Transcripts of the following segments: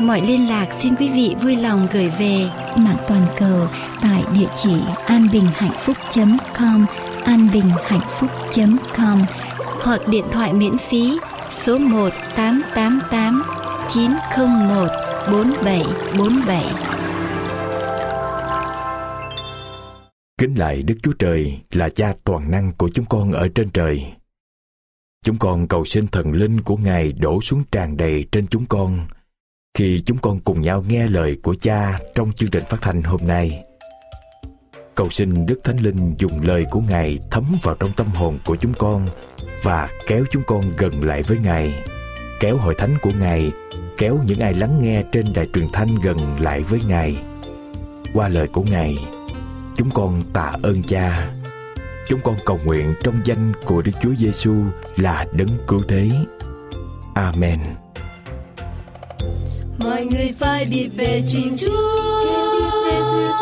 Mọi liên lạc xin quý vị vui lòng gửi về mạng toàn cầu tại địa chỉ anbinhhạnhphúc.com anbinhhạnhphúc.com hoặc điện thoại miễn phí số 1 888 901 4747. Kính lại Đức Chúa Trời là cha toàn năng của chúng con ở trên trời Chúng con cầu xin thần linh của Ngài đổ xuống tràn đầy trên chúng con khi chúng con cùng nhau nghe lời của cha trong chương trình phát thanh hôm nay. Cầu xin Đức Thánh Linh dùng lời của Ngài thấm vào trong tâm hồn của chúng con và kéo chúng con gần lại với Ngài, kéo hội thánh của Ngài, kéo những ai lắng nghe trên đài truyền thanh gần lại với Ngài. Qua lời của Ngài, chúng con tạ ơn Cha Chúng con cầu nguyện trong danh của Đức Chúa Giêsu là đấng cứu thế. Amen. Mọi người phải biết về chuyện Chúa.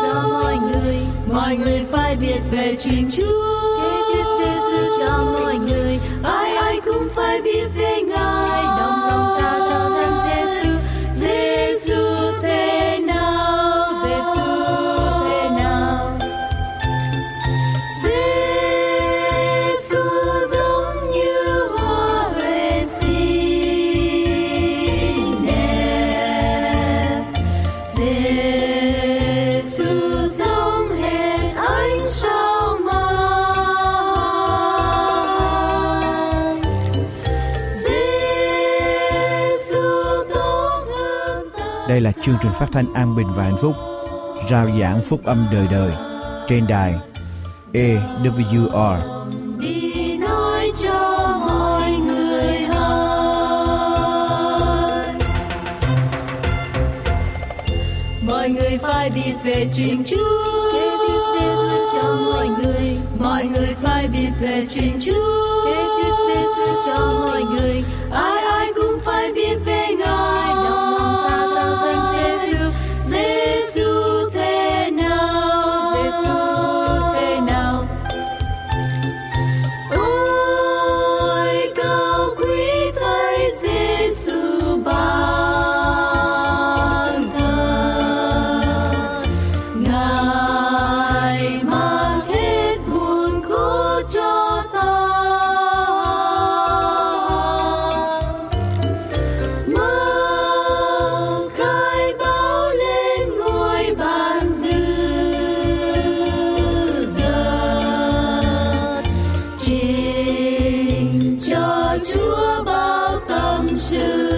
cho mọi người. Mọi người phải biết về chuyện Chúa. cho mọi người. Ai ai cũng phải biết về Đây là chương trình phát thanh an bình và hạnh phúc, rao giảng phúc âm đời đời trên đài AWR. Đi nói cho mọi người hỏi. Mọi người phải biết về chuyện Chúa. Mọi người. Mọi người phải biết về chuyện Chúa. Kể cho mọi người. Ai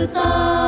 về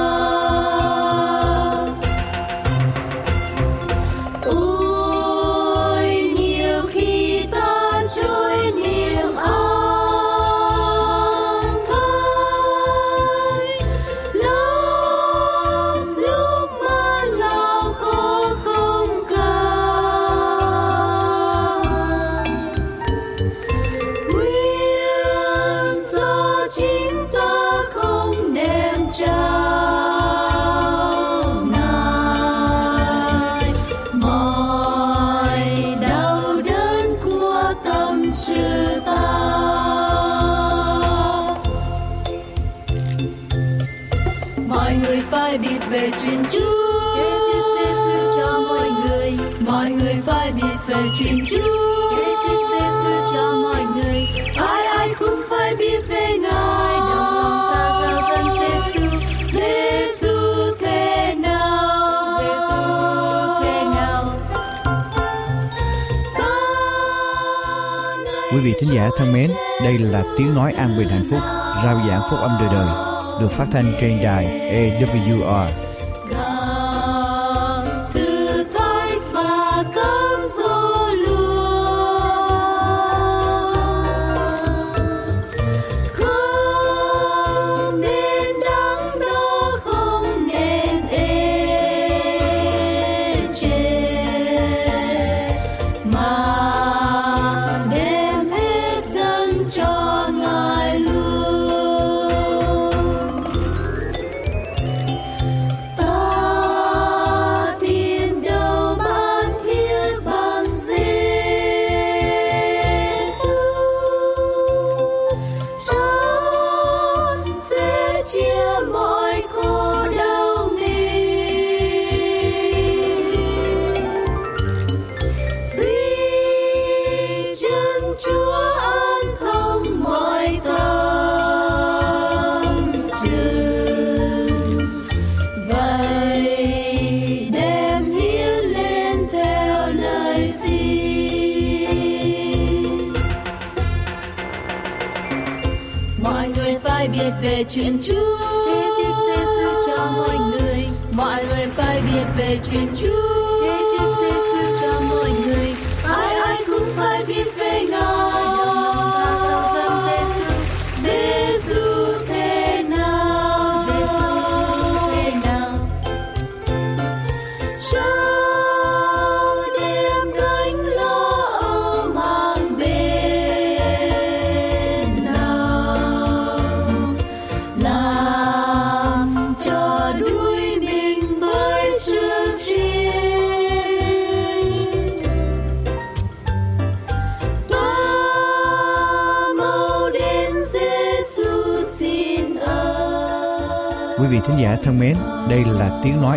thính giả thân mến, đây là tiếng nói an bình hạnh phúc, rao giảng phúc âm đời đời, được phát thanh trên đài AWR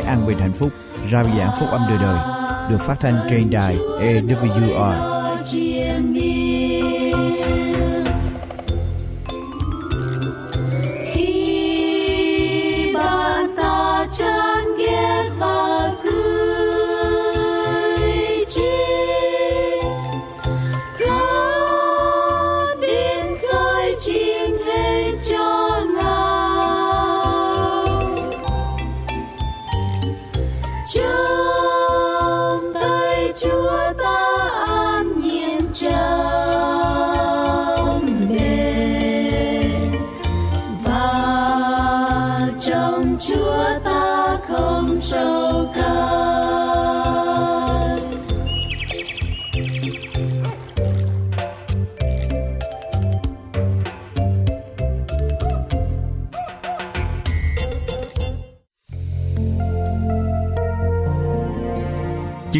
an bình hạnh phúc, rao giảng phúc âm đời đời, được phát thanh trên đài AWR.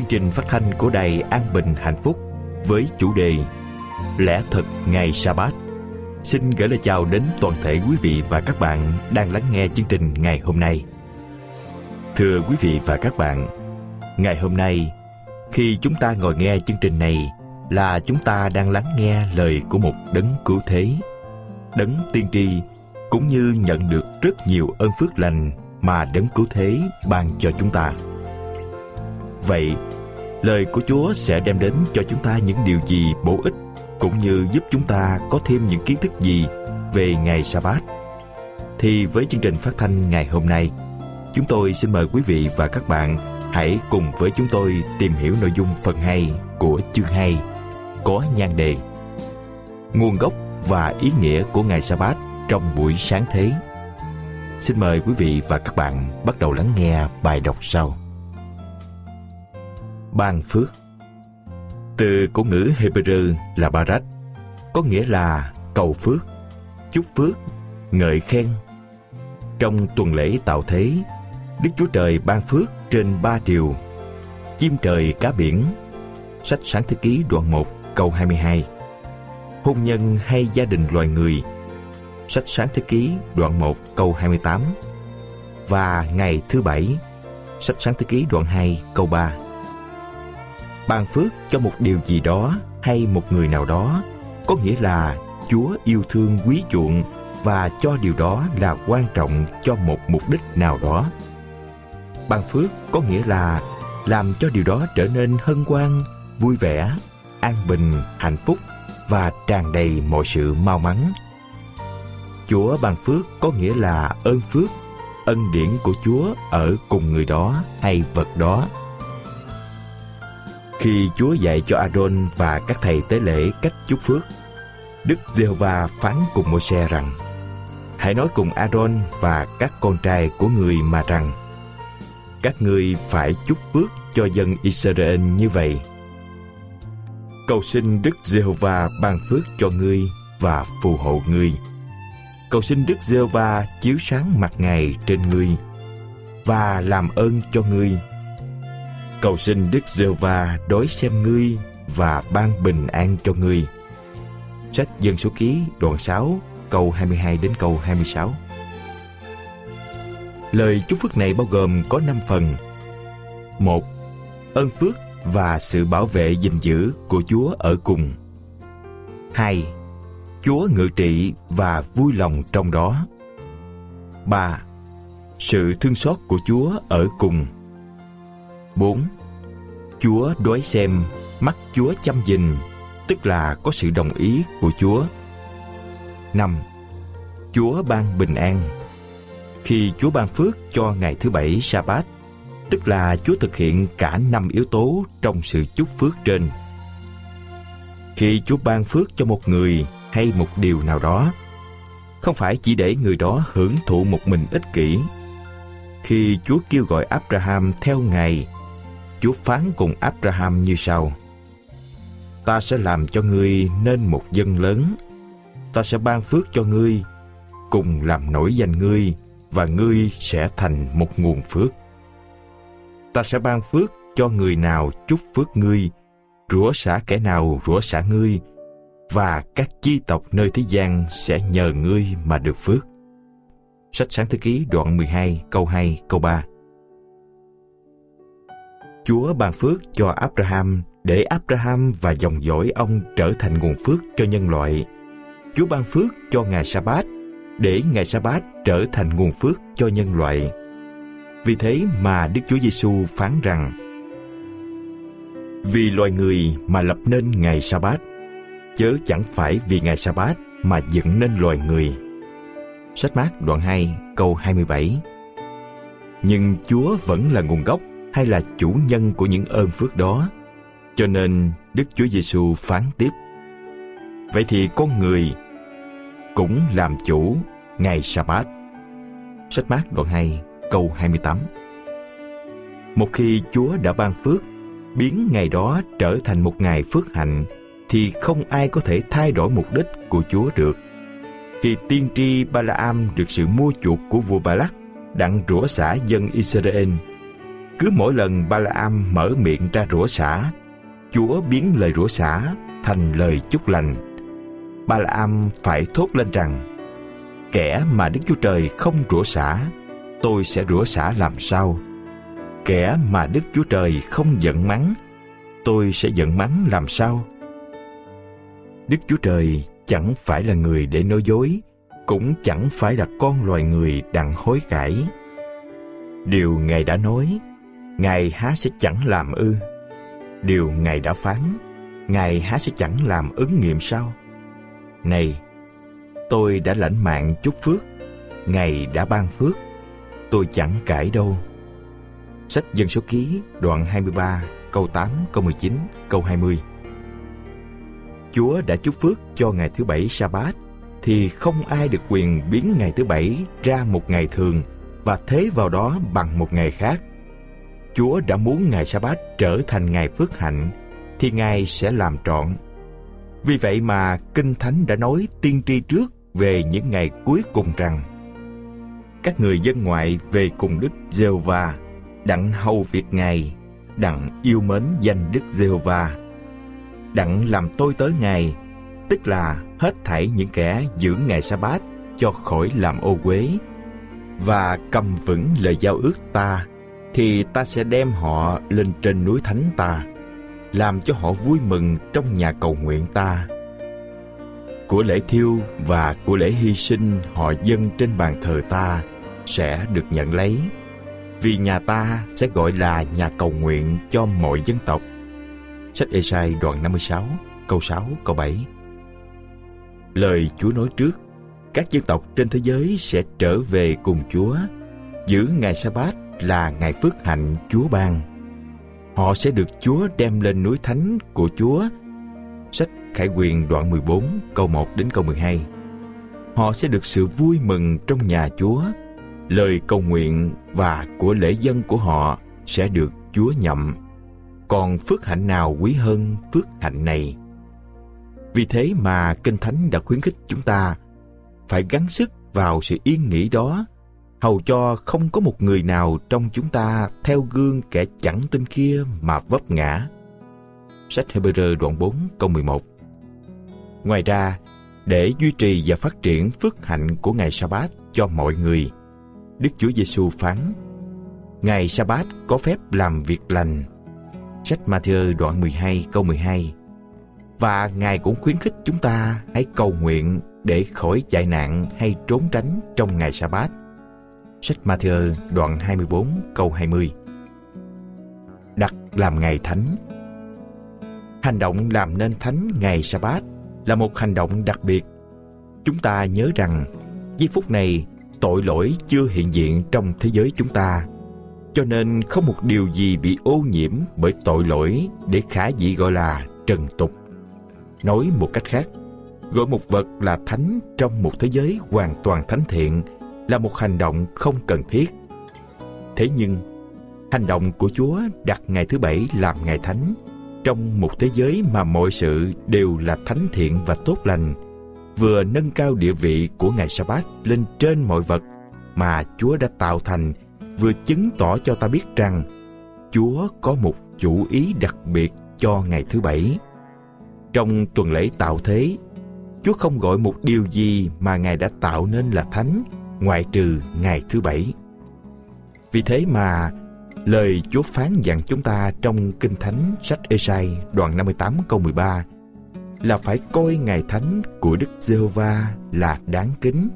Trình phát thanh của Đài An Bình Hạnh Phúc với chủ đề Lẽ thật ngày Sa-bát xin gửi lời chào đến toàn thể quý vị và các bạn đang lắng nghe chương trình ngày hôm nay. Thưa quý vị và các bạn, ngày hôm nay khi chúng ta ngồi nghe chương trình này là chúng ta đang lắng nghe lời của một đấng cứu thế, đấng tiên tri cũng như nhận được rất nhiều ơn phước lành mà đấng cứu thế ban cho chúng ta. Vậy, lời của Chúa sẽ đem đến cho chúng ta những điều gì bổ ích cũng như giúp chúng ta có thêm những kiến thức gì về ngày Sa-bát. Thì với chương trình phát thanh ngày hôm nay, chúng tôi xin mời quý vị và các bạn hãy cùng với chúng tôi tìm hiểu nội dung phần 2 của chương 2 có nhan đề Nguồn gốc và ý nghĩa của ngày Sa-bát trong buổi sáng thế. Xin mời quý vị và các bạn bắt đầu lắng nghe bài đọc sau ban phước. Từ cổ ngữ Hebrew là barak, có nghĩa là cầu phước, chúc phước, ngợi khen. Trong tuần lễ tạo thế, Đức Chúa Trời ban phước trên ba điều. Chim trời cá biển, sách sáng thế ký đoạn 1 câu 22. Hôn nhân hay gia đình loài người, sách sáng thế ký đoạn 1 câu 28. Và ngày thứ bảy, sách sáng thế ký đoạn 2 câu 3 ban phước cho một điều gì đó hay một người nào đó. Có nghĩa là chúa yêu thương quý chuộng và cho điều đó là quan trọng cho một mục đích nào đó. Ban phước có nghĩa là làm cho điều đó trở nên hân hoan, vui vẻ, an bình, hạnh phúc và tràn đầy mọi sự mau mắn. Chúa ban phước có nghĩa là ơn phước, ân điển của chúa ở cùng người đó hay vật đó khi Chúa dạy cho Aaron và các thầy tế lễ cách chúc phước, Đức Giê-hô-va phán cùng Môi-se rằng: Hãy nói cùng Aaron và các con trai của người mà rằng: Các ngươi phải chúc phước cho dân Israel như vậy. Cầu xin Đức Giê-hô-va ban phước cho ngươi và phù hộ ngươi. Cầu xin Đức Giê-hô-va chiếu sáng mặt Ngài trên ngươi và làm ơn cho ngươi cầu xin Đức giê va đối xem ngươi và ban bình an cho ngươi. Sách Dân số ký, đoạn 6 câu 22 đến câu 26. Lời chúc phước này bao gồm có 5 phần. 1. Ơn phước và sự bảo vệ gìn giữ của Chúa ở cùng. 2. Chúa ngự trị và vui lòng trong đó. 3. Sự thương xót của Chúa ở cùng. 4. Chúa đối xem, mắt Chúa chăm nhìn, tức là có sự đồng ý của Chúa. 5. Chúa ban bình an. Khi Chúa ban phước cho ngày thứ bảy Sa-bát, tức là Chúa thực hiện cả năm yếu tố trong sự chúc phước trên. Khi Chúa ban phước cho một người hay một điều nào đó, không phải chỉ để người đó hưởng thụ một mình ích kỷ. Khi Chúa kêu gọi Abraham theo Ngài, Chúa phán cùng Abraham như sau: Ta sẽ làm cho ngươi nên một dân lớn. Ta sẽ ban phước cho ngươi, cùng làm nổi danh ngươi và ngươi sẽ thành một nguồn phước. Ta sẽ ban phước cho người nào chúc phước ngươi, rủa xả kẻ nào rủa xả ngươi, và các chi tộc nơi thế gian sẽ nhờ ngươi mà được phước. Sách Sáng Thế Ký đoạn 12 câu 2 câu 3 Chúa ban phước cho Abraham để Abraham và dòng dõi ông trở thành nguồn phước cho nhân loại. Chúa ban phước cho ngày Sa-bát để ngày Sa-bát trở thành nguồn phước cho nhân loại. Vì thế mà Đức Chúa Giêsu phán rằng: Vì loài người mà lập nên ngày Sa-bát, chớ chẳng phải vì ngày Sa-bát mà dựng nên loài người. Sách Mát đoạn 2 câu 27 Nhưng Chúa vẫn là nguồn gốc hay là chủ nhân của những ơn phước đó. Cho nên Đức Chúa Giêsu phán tiếp: Vậy thì con người cũng làm chủ ngày Sa-bát. Sách Mát đoạn 2 câu 28 Một khi Chúa đã ban phước, biến ngày đó trở thành một ngày phước hạnh, thì không ai có thể thay đổi mục đích của Chúa được. Khi tiên tri Balaam được sự mua chuộc của vua Balak, đặng rủa xả dân Israel, cứ mỗi lần Balaam mở miệng ra rủa xả, Chúa biến lời rủa xả thành lời chúc lành. Balaam phải thốt lên rằng, kẻ mà Đức Chúa Trời không rủa xả tôi sẽ rủa xả làm sao? Kẻ mà Đức Chúa Trời không giận mắng, tôi sẽ giận mắng làm sao? Đức Chúa Trời chẳng phải là người để nói dối, cũng chẳng phải là con loài người đặng hối cải. Điều Ngài đã nói, Ngài há sẽ chẳng làm ư? Điều Ngài đã phán, Ngài há sẽ chẳng làm ứng nghiệm sao? Này, tôi đã lãnh mạng chúc phước, Ngài đã ban phước, tôi chẳng cãi đâu. Sách Dân số ký đoạn 23 câu 8 câu 19 câu 20 Chúa đã chúc phước cho ngày thứ bảy sa-bát thì không ai được quyền biến ngày thứ bảy ra một ngày thường và thế vào đó bằng một ngày khác. Chúa đã muốn ngày sa-bát trở thành ngày phước hạnh thì Ngài sẽ làm trọn. Vì vậy mà Kinh Thánh đã nói tiên tri trước về những ngày cuối cùng rằng các người dân ngoại về cùng Đức Giê-hô-va, đặng hầu việc Ngài, đặng yêu mến danh Đức Giê-hô-va, đặng làm tôi tới Ngài, tức là hết thảy những kẻ giữ ngày sa-bát cho khỏi làm ô uế và cầm vững lời giao ước ta thì ta sẽ đem họ lên trên núi thánh ta làm cho họ vui mừng trong nhà cầu nguyện ta. Của lễ thiêu và của lễ hy sinh họ dâng trên bàn thờ ta sẽ được nhận lấy. Vì nhà ta sẽ gọi là nhà cầu nguyện cho mọi dân tộc. Sách Esai đoạn 56, câu 6, câu 7 Lời Chúa nói trước, các dân tộc trên thế giới sẽ trở về cùng Chúa, giữ ngày sa-bát là ngày phước hạnh Chúa ban. Họ sẽ được Chúa đem lên núi thánh của Chúa. Sách Khải Quyền đoạn 14, câu 1 đến câu 12 Họ sẽ được sự vui mừng trong nhà Chúa, lời cầu nguyện và của lễ dân của họ sẽ được Chúa nhậm. Còn phước hạnh nào quý hơn phước hạnh này? Vì thế mà Kinh Thánh đã khuyến khích chúng ta phải gắng sức vào sự yên nghỉ đó, hầu cho không có một người nào trong chúng ta theo gương kẻ chẳng tin kia mà vấp ngã. Sách Hebrew đoạn 4 câu 11 Ngoài ra, để duy trì và phát triển phước hạnh của ngày sa-bát cho mọi người, Đức Chúa Giêsu phán: Ngày Sa-bát có phép làm việc lành. Sách Matthew đoạn 12 câu 12. Và Ngài cũng khuyến khích chúng ta hãy cầu nguyện để khỏi chạy nạn hay trốn tránh trong ngày Sa-bát. Sách Matthew đoạn 24 câu 20. Đặt làm ngày thánh. Hành động làm nên thánh ngày Sa-bát là một hành động đặc biệt. Chúng ta nhớ rằng Giây phút này, tội lỗi chưa hiện diện trong thế giới chúng ta, cho nên không một điều gì bị ô nhiễm bởi tội lỗi để khả dĩ gọi là trần tục. Nói một cách khác, gọi một vật là thánh trong một thế giới hoàn toàn thánh thiện là một hành động không cần thiết. Thế nhưng, hành động của Chúa đặt ngày thứ bảy làm ngày thánh trong một thế giới mà mọi sự đều là thánh thiện và tốt lành, vừa nâng cao địa vị của ngày sa-bát lên trên mọi vật mà Chúa đã tạo thành, vừa chứng tỏ cho ta biết rằng Chúa có một chủ ý đặc biệt cho ngày thứ bảy. Trong tuần lễ tạo thế, Chúa không gọi một điều gì mà Ngài đã tạo nên là thánh, ngoại trừ ngày thứ bảy. Vì thế mà, lời Chúa phán dặn chúng ta trong Kinh Thánh sách Esai đoạn 58 câu 13 là phải coi ngày thánh của Đức Giê-hô-va là đáng kính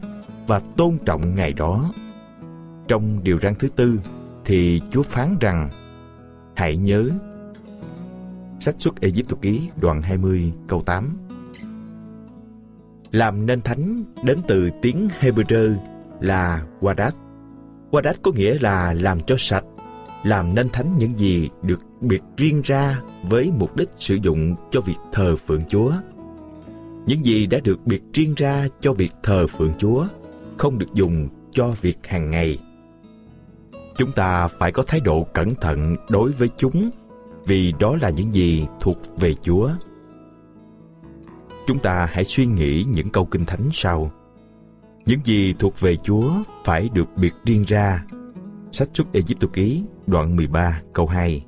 và tôn trọng ngày đó. Trong điều răn thứ tư thì Chúa phán rằng, hãy nhớ, Sách xuất Ai Cập ký đoạn 20 câu 8 Làm nên thánh đến từ tiếng Hebrew là Wadat. Wadat có nghĩa là làm cho sạch, làm nên thánh những gì được biệt riêng ra với mục đích sử dụng cho việc thờ phượng Chúa. Những gì đã được biệt riêng ra cho việc thờ phượng Chúa không được dùng cho việc hàng ngày. Chúng ta phải có thái độ cẩn thận đối với chúng vì đó là những gì thuộc về Chúa. Chúng ta hãy suy nghĩ những câu kinh thánh sau. Những gì thuộc về Chúa phải được biệt riêng ra. Sách xuất Ai Cập ký đoạn 13 câu 2.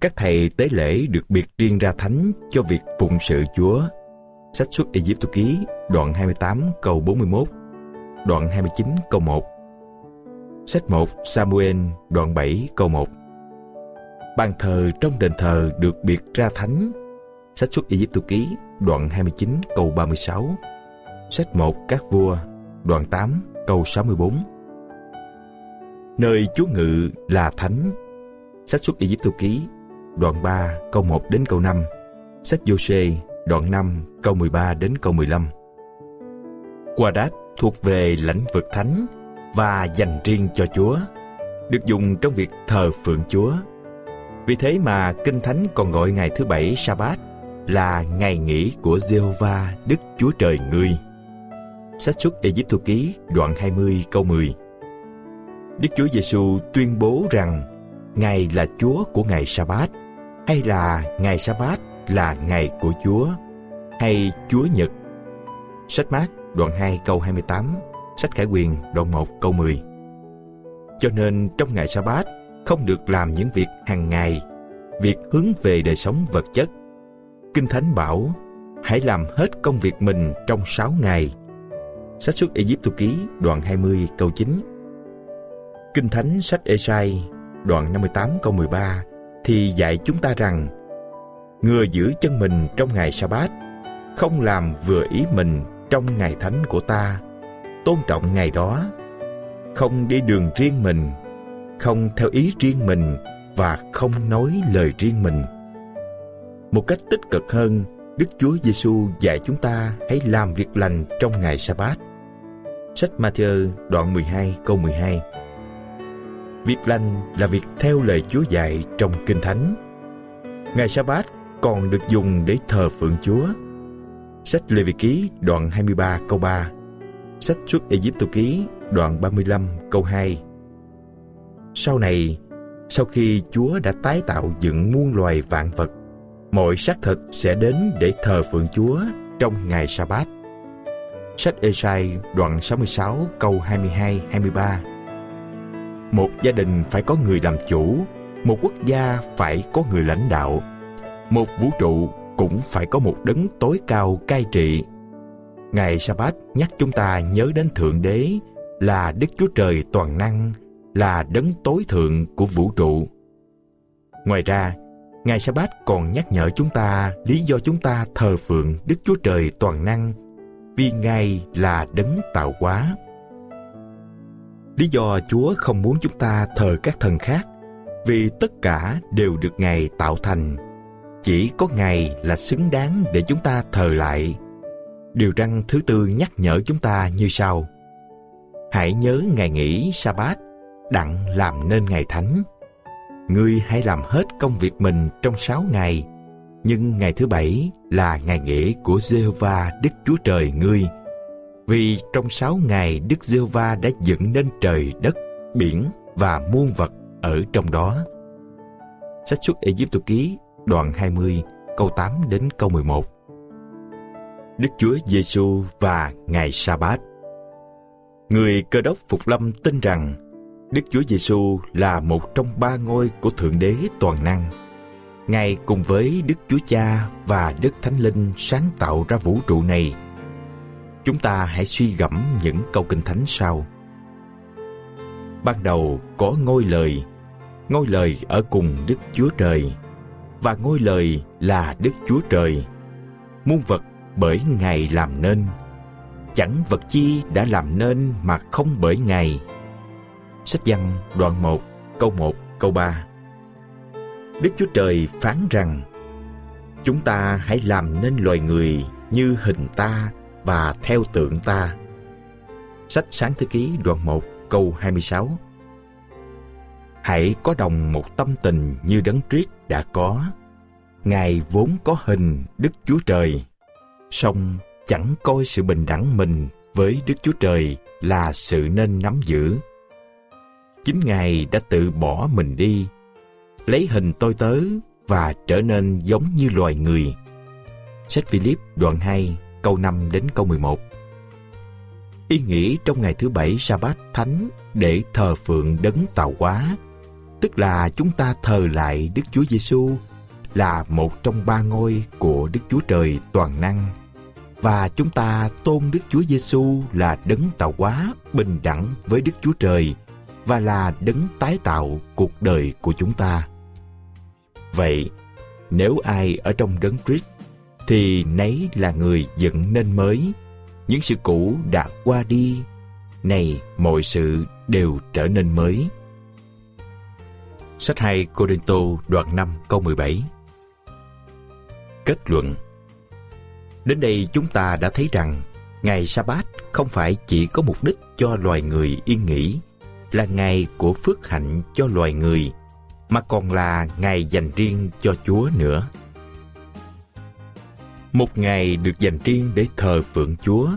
Các thầy tế lễ được biệt riêng ra thánh cho việc phụng sự Chúa. Sách xuất Ai Cập ký đoạn 28 câu 41, đoạn 29 câu 1. Sách 1 Samuel đoạn 7 câu 1 Bàn thờ trong đền thờ được biệt ra thánh. Sách xuất Ai Cập ký đoạn 29 câu 36. Sách 1 Các vua đoạn 8 câu 64. Nơi Chúa ngự là thánh. Sách xuất Ai Cập ký đoạn 3 câu 1 đến câu 5. Sách Giô-xê đoạn 5 câu 13 đến câu 15. Qua đát thuộc về lãnh vực thánh và dành riêng cho Chúa, được dùng trong việc thờ phượng Chúa vì thế mà Kinh Thánh còn gọi ngày thứ bảy Sa-bát là ngày nghỉ của Giê-hô-va Đức Chúa Trời ngươi. Sách xuất Ai Cập ký đoạn 20 câu 10. Đức Chúa Giêsu tuyên bố rằng Ngài là Chúa của ngày Sa-bát hay là ngày Sa-bát là ngày của Chúa hay Chúa Nhật. Sách Mát đoạn 2 câu 28, sách Khải Quyền đoạn 1 câu 10. Cho nên trong ngày Sa-bát không được làm những việc hàng ngày, việc hướng về đời sống vật chất. Kinh Thánh bảo, hãy làm hết công việc mình trong 6 ngày. Sách xuất Ai Cập ký đoạn 20 câu 9 Kinh Thánh sách Esai đoạn 58 câu 13 thì dạy chúng ta rằng Ngừa giữ chân mình trong ngày sa-bát không làm vừa ý mình trong ngày thánh của ta tôn trọng ngày đó không đi đường riêng mình không theo ý riêng mình và không nói lời riêng mình. Một cách tích cực hơn, Đức Chúa Giêsu dạy chúng ta hãy làm việc lành trong ngày Sa-bát. Sách Matthew đoạn 12 câu 12 Việc lành là việc theo lời Chúa dạy trong Kinh Thánh. Ngày Sa-bát còn được dùng để thờ phượng Chúa. Sách Lê Vị Ký đoạn 23 câu 3 Sách Xuất Ai Cập Ký đoạn 35 câu 2 sau này, sau khi Chúa đã tái tạo dựng muôn loài vạn vật, mọi xác thịt sẽ đến để thờ phượng Chúa trong ngày sa-bát. Sách Esai đoạn 66 câu 22-23 Một gia đình phải có người làm chủ, một quốc gia phải có người lãnh đạo, một vũ trụ cũng phải có một đấng tối cao cai trị. Ngày sa-bát nhắc chúng ta nhớ đến Thượng Đế là Đức Chúa Trời toàn năng là đấng tối thượng của vũ trụ. Ngoài ra, Ngài Sa-bát còn nhắc nhở chúng ta lý do chúng ta thờ phượng Đức Chúa Trời toàn năng vì Ngài là đấng tạo hóa. Lý do Chúa không muốn chúng ta thờ các thần khác vì tất cả đều được Ngài tạo thành. Chỉ có Ngài là xứng đáng để chúng ta thờ lại. Điều răn thứ tư nhắc nhở chúng ta như sau. Hãy nhớ ngày nghỉ Sa-bát, đặng làm nên ngày thánh. Ngươi hãy làm hết công việc mình trong sáu ngày, nhưng ngày thứ bảy là ngày nghỉ của Jehovah Đức Chúa Trời ngươi. Vì trong sáu ngày Đức Jehovah đã dựng nên trời đất, biển và muôn vật ở trong đó. Sách xuất Ê Ký đoạn 20 câu 8 đến câu 11 Đức Chúa Giêsu và ngày Sa-bát Người cơ đốc Phục Lâm tin rằng Đức Chúa Giêsu là một trong ba ngôi của Thượng Đế toàn năng. Ngài cùng với Đức Chúa Cha và Đức Thánh Linh sáng tạo ra vũ trụ này. Chúng ta hãy suy gẫm những câu kinh thánh sau. Ban đầu có ngôi lời, ngôi lời ở cùng Đức Chúa Trời, và ngôi lời là Đức Chúa Trời. Muôn vật bởi Ngài làm nên. Chẳng vật chi đã làm nên mà không bởi Ngài. Sách văn đoạn 1, câu 1, câu 3 Đức Chúa Trời phán rằng Chúng ta hãy làm nên loài người như hình ta và theo tượng ta. Sách Sáng Thế Ký đoạn 1 câu 26 Hãy có đồng một tâm tình như đấng triết đã có. Ngài vốn có hình Đức Chúa Trời, song chẳng coi sự bình đẳng mình với Đức Chúa Trời là sự nên nắm giữ. Chính Ngài đã tự bỏ mình đi, lấy hình tôi tớ và trở nên giống như loài người. Sách Philip đoạn 2 câu 5 đến câu 11 Ý nghĩ trong ngày thứ bảy sa-bát thánh để thờ phượng đấng tạo hóa, tức là chúng ta thờ lại Đức Chúa Giêsu là một trong ba ngôi của Đức Chúa Trời toàn năng và chúng ta tôn Đức Chúa Giêsu là đấng tạo hóa bình đẳng với Đức Chúa Trời và là đấng tái tạo cuộc đời của chúng ta. Vậy, nếu ai ở trong đấng Christ thì nấy là người dựng nên mới. Những sự cũ đã qua đi, này mọi sự đều trở nên mới. Sách 2 Corinto đoạn 5 câu 17 Kết luận Đến đây chúng ta đã thấy rằng Ngày Sa-bát không phải chỉ có mục đích cho loài người yên nghỉ, là ngày của phước hạnh cho loài người, mà còn là ngày dành riêng cho Chúa nữa. Một ngày được dành riêng để thờ phượng Chúa,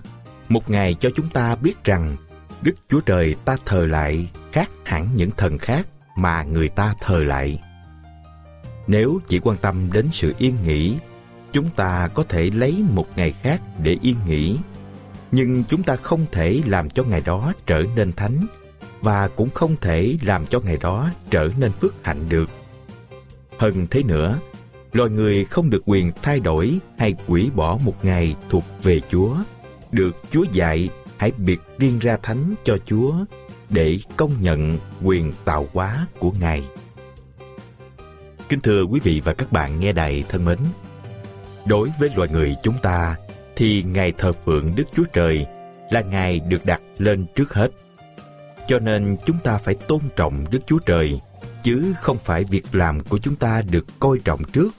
một ngày cho chúng ta biết rằng Đức Chúa Trời ta thờ lại khác hẳn những thần khác mà người ta thờ lại. Nếu chỉ quan tâm đến sự yên nghỉ chúng ta có thể lấy một ngày khác để yên nghỉ nhưng chúng ta không thể làm cho ngày đó trở nên thánh và cũng không thể làm cho ngày đó trở nên phước hạnh được. Hơn thế nữa loài người không được quyền thay đổi hay quỷ bỏ một ngày thuộc về chúa. Được chúa dạy hãy biệt riêng ra thánh cho chúa để công nhận quyền tạo hóa của ngài. Kính thưa quý vị và các bạn nghe đài thân mến Đối với loài người chúng ta, thì ngày thờ phượng Đức Chúa Trời là ngày được đặt lên trước hết. Cho nên chúng ta phải tôn trọng Đức Chúa Trời, chứ không phải việc làm của chúng ta được coi trọng trước,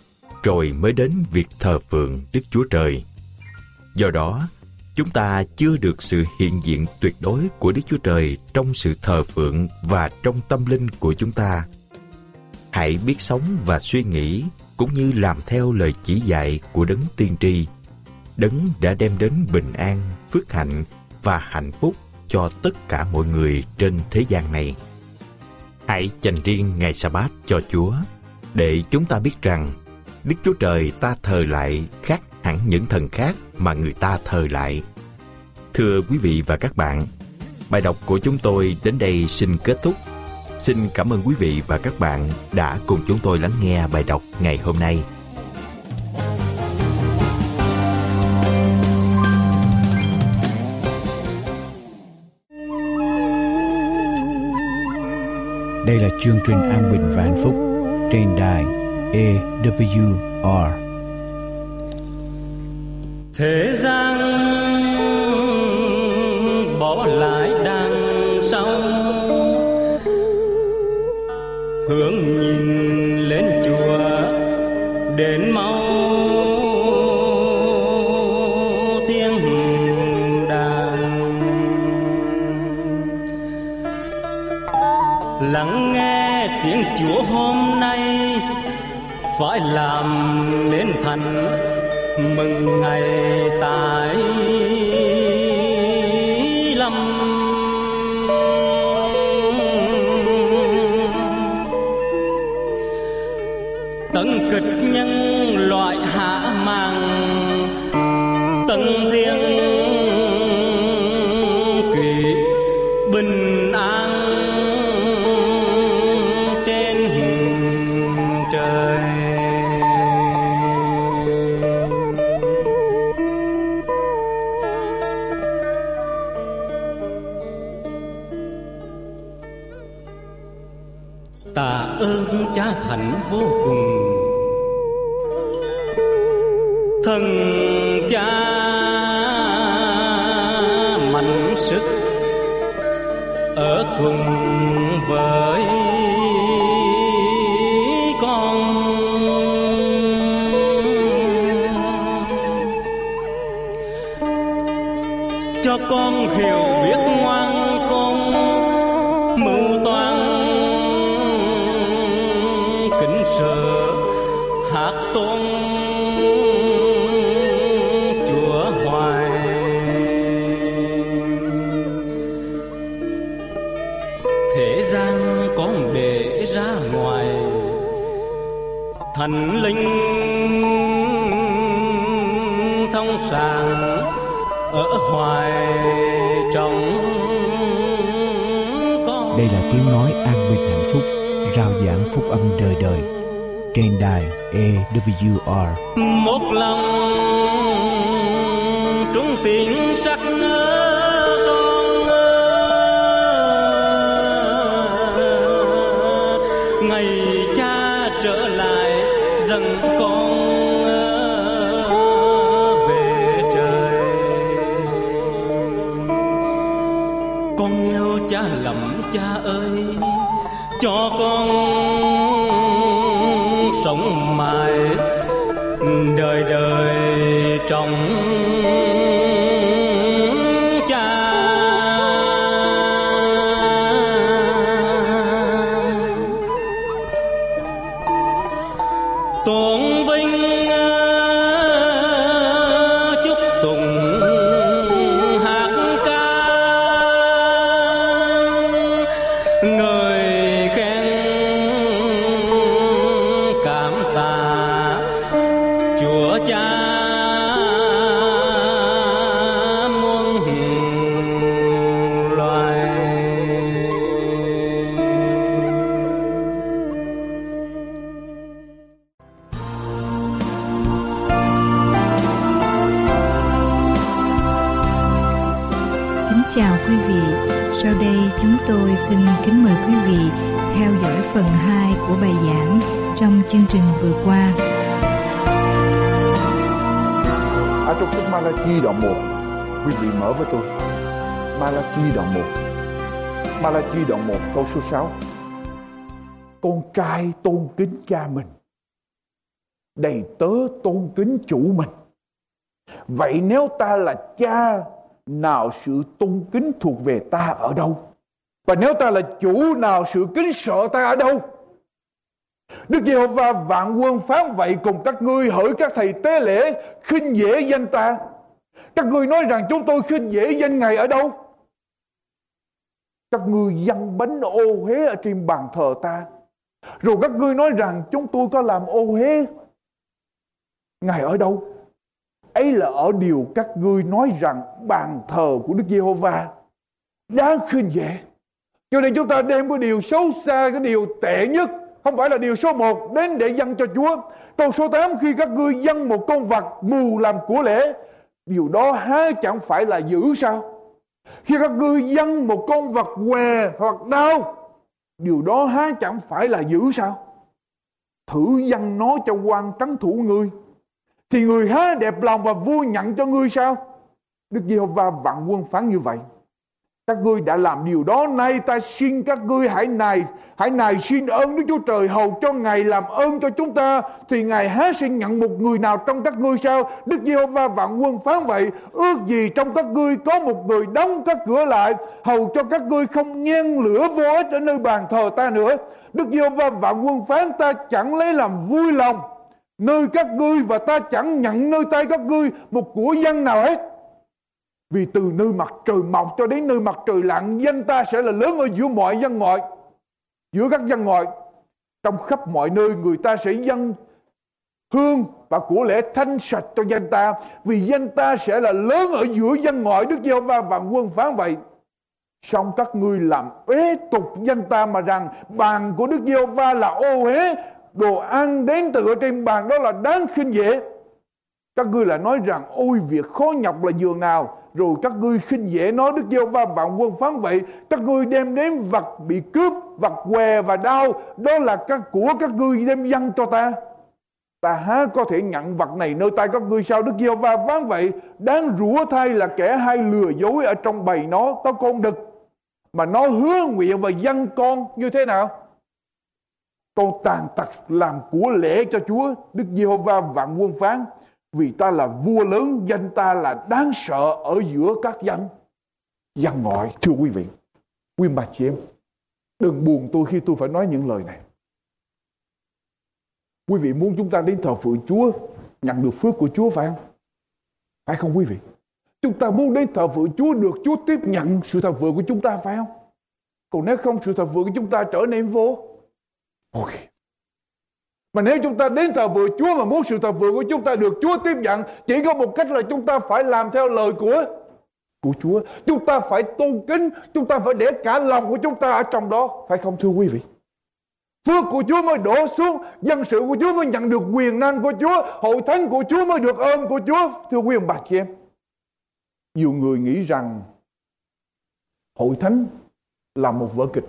rồi mới đến việc thờ phượng Đức Chúa Trời. Do đó, chúng ta chưa được sự hiện diện tuyệt đối của Đức Chúa Trời trong sự thờ phượng và trong tâm linh của chúng ta. Hãy biết sống và suy nghĩ cũng như làm theo lời chỉ dạy của đấng tiên tri đấng đã đem đến bình an phước hạnh và hạnh phúc cho tất cả mọi người trên thế gian này. Hãy dành riêng ngày sa bát cho chúa, để chúng ta biết rằng đức chúa trời ta thờ lại khác hẳn những thần khác mà người ta thờ lại. Thưa quý vị và các bạn, bài đọc của chúng tôi đến đây xin kết thúc. Xin cảm ơn quý vị và các bạn đã cùng chúng tôi lắng nghe bài đọc ngày hôm nay. Đây là chương trình an bình và hạnh phúc trên đài EWR. Thế gian cõi làm nên thành mừng ngày hạnh vô cùng. Thế gian con để ra ngoài thần linh thông sàng ở hoài trong con Đây là tiếng nói an bình hạnh phúc, rao giảng phúc âm đời đời. Trên đài AWR. một lòng trung tiếng sắc cha ơi cho con sống mãi đời đời trong chương trình vừa qua. Ở trong sách Malachi đoạn 1 Quý vị mở với tôi. Malachi đoạn 1 Malachi đoạn 1 câu số 6 Con trai tôn kính cha mình. Đầy tớ tôn kính chủ mình. Vậy nếu ta là cha, Nào sự tôn kính thuộc về ta ở đâu? Và nếu ta là chủ, Nào sự kính sợ ta ở đâu? Đức Giê-hô-va vạn quân phán vậy cùng các ngươi hỡi các thầy tế lễ khinh dễ danh ta. Các ngươi nói rằng chúng tôi khinh dễ danh Ngài ở đâu? Các ngươi dâng bánh ô hế ở trên bàn thờ ta. Rồi các ngươi nói rằng chúng tôi có làm ô hế. Ngài ở đâu? Ấy là ở điều các ngươi nói rằng bàn thờ của Đức Giê-hô-va đáng khinh dễ. Cho nên chúng ta đem cái điều xấu xa, cái điều tệ nhất không phải là điều số một đến để dâng cho Chúa. Câu số 8 khi các ngươi dâng một con vật mù làm của lễ, điều đó há chẳng phải là dữ sao? Khi các ngươi dâng một con vật què hoặc đau, điều đó há chẳng phải là dữ sao? Thử dâng nó cho quan trấn thủ ngươi, thì người há đẹp lòng và vui nhận cho ngươi sao? Đức Giê-hô-va vạn quân phán như vậy các ngươi đã làm điều đó, nay ta xin các ngươi hãy này hãy này xin ơn Đức Chúa Trời hầu cho Ngài làm ơn cho chúng ta. Thì Ngài há sẽ nhận một người nào trong các ngươi sao? Đức Giê-hô-va vạn quân phán vậy, ước gì trong các ngươi có một người đóng các cửa lại, hầu cho các ngươi không nhen lửa vô ích ở nơi bàn thờ ta nữa. Đức Giê-hô-va vạn quân phán, ta chẳng lấy làm vui lòng nơi các ngươi và ta chẳng nhận nơi tay các ngươi một của dân nào hết vì từ nơi mặt trời mọc cho đến nơi mặt trời lặn Danh ta sẽ là lớn ở giữa mọi dân ngoại, Giữa các dân ngoại. Trong khắp mọi nơi, người ta sẽ dâng hương và của lễ thanh sạch cho danh ta, vì danh ta sẽ là lớn ở giữa dân ngoại, Đức Giêsu va vạn quân phán vậy. Xong các ngươi làm uế tục danh ta mà rằng bàn của Đức Giêsu va là ô uế, đồ ăn đến từ ở trên bàn đó là đáng khinh dễ các ngươi lại nói rằng, ôi, việc khó nhọc là giường nào? Rồi các ngươi khinh dễ nói Đức Giêsu va vạn quân phán vậy. Các ngươi đem đến vật bị cướp, vật què và đau. Đó là các của các ngươi đem dâng cho ta. Ta há có thể nhận vật này nơi tay các ngươi sao? Đức Giêsu va phán vậy, đáng rủa thay là kẻ hay lừa dối ở trong bầy nó có con đực, mà nó hứa nguyện và dâng con như thế nào? Con tàn tật làm của lễ cho Chúa, Đức giê va vạn quân phán vì ta là vua lớn, danh ta là đáng sợ ở giữa các dân. Dân ngoại thưa quý vị, quý bà chị em, đừng buồn tôi khi tôi phải nói những lời này. Quý vị muốn chúng ta đến thờ phượng Chúa, nhận được phước của Chúa phải không? Phải không quý vị? Chúng ta muốn đến thờ phượng Chúa được Chúa tiếp nhận sự thờ phượng của chúng ta phải không? Còn nếu không sự thờ phượng của chúng ta trở nên vô, ok mà nếu chúng ta đến thờ vựa Chúa mà muốn sự thờ vựa của chúng ta được Chúa tiếp nhận chỉ có một cách là chúng ta phải làm theo lời của của Chúa. Chúng ta phải tôn kính, chúng ta phải để cả lòng của chúng ta ở trong đó, phải không thưa quý vị? Phước của Chúa mới đổ xuống, dân sự của Chúa mới nhận được quyền năng của Chúa, hội thánh của Chúa mới được ơn của Chúa. Thưa quý ông bà chị em, nhiều người nghĩ rằng hội thánh là một vở kịch.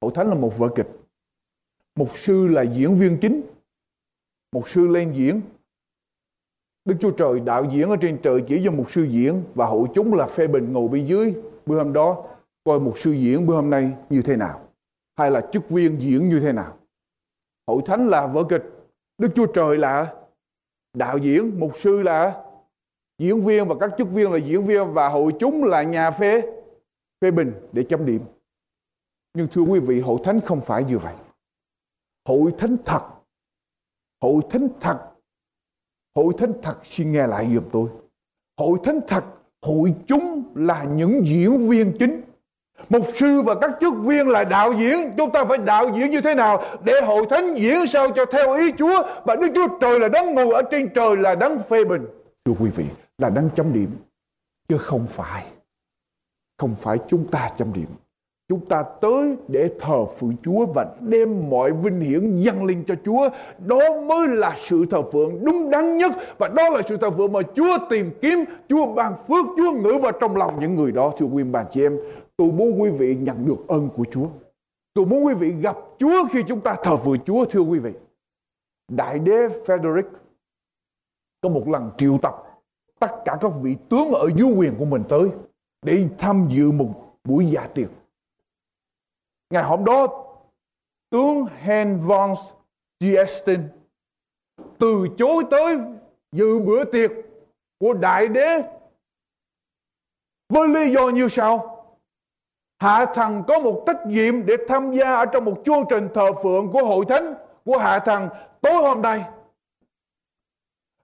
Hội thánh là một vở kịch Mục sư là diễn viên chính. Mục sư lên diễn. Đức Chúa Trời đạo diễn ở trên trời chỉ cho mục sư diễn và hội chúng là phê bình ngồi bên dưới. Bữa hôm đó coi mục sư diễn bữa hôm nay như thế nào. Hay là chức viên diễn như thế nào. Hội thánh là vở kịch. Đức Chúa Trời là đạo diễn. Mục sư là diễn viên và các chức viên là diễn viên và hội chúng là nhà phê phê bình để chấm điểm. Nhưng thưa quý vị, hội thánh không phải như vậy hội thánh thật. Hội thánh thật. Hội thánh thật, xin nghe lại giùm tôi. Hội thánh thật, hội chúng là những diễn viên chính. Mục sư và các chức viên là đạo diễn. Chúng ta phải đạo diễn như thế nào Để hội thánh diễn sao cho theo ý Chúa? Và Đức Chúa Trời là đấng ngồi ở trên trời, Là đấng phê bình. Thưa quý vị, là đấng chấm điểm, Chứ không phải Không phải chúng ta chấm điểm. Chúng ta tới để thờ phượng Chúa và đem mọi vinh hiển dâng lên cho Chúa. Đó mới là sự thờ phượng đúng đắn nhất và đó là sự thờ phượng mà Chúa tìm kiếm, Chúa ban phước, Chúa ngự vào trong lòng những người đó. Thưa quý bà chị em, tôi muốn quý vị nhận được ơn của Chúa. Tôi muốn quý vị gặp Chúa khi chúng ta thờ phượng Chúa thưa quý vị. Đại đế Frederick có một lần triệu tập tất cả các vị tướng ở dưới quyền của mình tới để tham dự một buổi dạ tiệc Ngày hôm đó, tướng Hen von Giestin từ chối tới dự bữa tiệc của đại đế. Với lý do như sau. Hạ thần có một trách nhiệm để tham gia ở trong một chương trình thờ phượng của hội thánh của hạ thần tối hôm nay.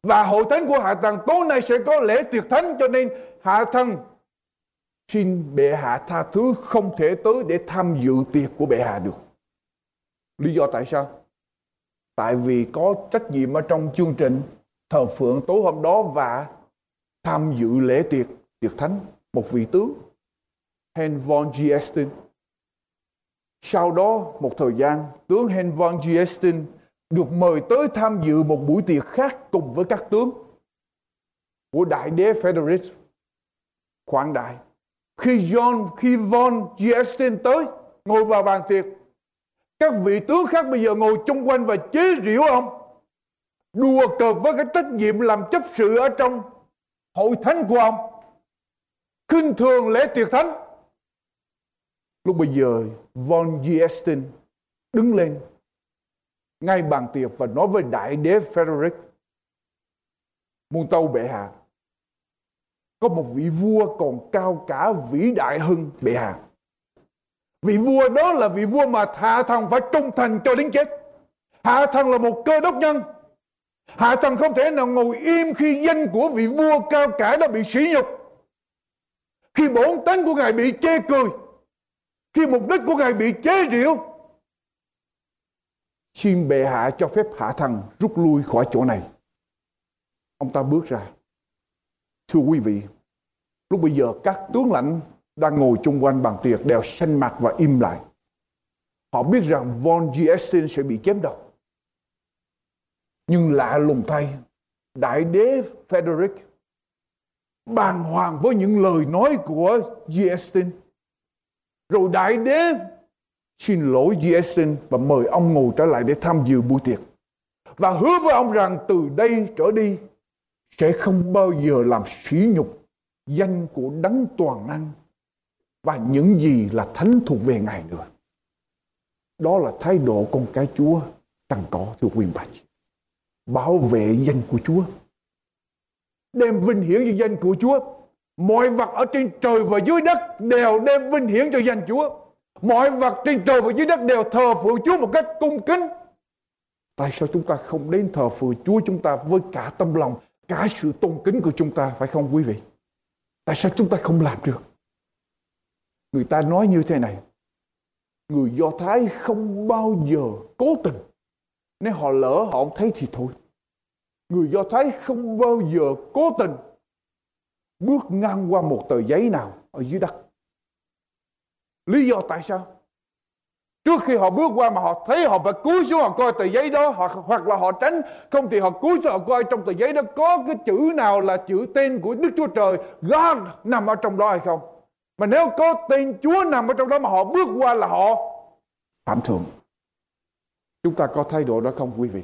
Và hội thánh của hạ thần tối nay sẽ có lễ tiệc thánh cho nên hạ thần xin bệ hạ tha thứ, không thể tới để tham dự tiệc của bệ hạ được. Lý do tại sao? Tại vì có trách nhiệm ở trong chương trình thờ phượng tối hôm đó và tham dự lễ tiệc tiệc thánh, một vị tướng, Hen von Giestin. Sau đó, một thời gian, tướng Hen von Giestin được mời tới tham dự một buổi tiệc khác cùng với các tướng của đại đế Frederick khoản đại khi John, khi Von Giestin tới ngồi vào bàn tiệc, các vị tướng khác bây giờ ngồi chung quanh và chế giễu ông. Đùa cợt với cái trách nhiệm làm chấp sự ở trong hội thánh của ông. khinh thường lễ tiệc thánh lúc bây giờ von Giestin đứng lên ngay bàn tiệc và nói với đại đế Frederick muôn tâu bệ hạ có một vị vua còn cao cả vĩ đại hơn bệ hạ. Vị vua đó là vị vua mà hạ thần phải trung thành cho đến chết. Hạ thần là một cơ đốc nhân. Hạ thần không thể nào ngồi im khi danh của vị vua cao cả đó bị sỉ nhục. Khi bổn tánh của ngài bị chê cười, khi mục đích của ngài bị chế giễu xin bệ hạ cho phép hạ thần rút lui khỏi chỗ này. Ông ta bước ra thưa quý vị, lúc bây giờ các tướng lãnh đang ngồi chung quanh bàn tiệc đều xanh mặt và im lại họ biết rằng von Giestin sẽ bị chém đầu. Nhưng lạ lùng thay, đại đế Frederick bàng hoàng với những lời nói của Giestin rồi đại đế xin lỗi Giestin và mời ông ngồi trở lại để tham dự buổi tiệc. Và hứa với ông rằng từ đây trở đi sẽ không bao giờ làm sỉ nhục danh của đấng toàn năng và những gì là thánh thuộc về Ngài nữa. Đó là thái độ con cái Chúa cần có thưa quý bà chị. Bảo vệ danh của Chúa. Đem vinh hiển cho danh của Chúa Mọi vật ở trên trời và dưới đất đều đem vinh hiển cho danh Chúa. Mọi vật trên trời và dưới đất đều thờ phượng Chúa một cách cung kính. Tại sao chúng ta không đến thờ phượng Chúa chúng ta với cả tâm lòng, cả sự tôn kính của chúng ta, phải không quý vị? Tại sao chúng ta không làm được? Người ta nói như thế này. Người Do Thái không bao giờ cố tình. Nếu họ lỡ họ không thấy thì thôi. Người Do Thái không bao giờ cố tình bước ngang qua một tờ giấy nào ở dưới đất. Lý do tại sao? Trước khi họ bước qua mà họ thấy họ phải cúi xuống họ coi tờ giấy đó hoặc hoặc là họ tránh không thì họ cúi xuống họ coi trong tờ giấy đó có cái chữ nào là chữ tên của Đức Chúa Trời God nằm ở trong đó hay không. Mà nếu có tên Chúa nằm ở trong đó mà họ bước qua là họ phạm thượng. Chúng ta có thái độ đó không quý vị?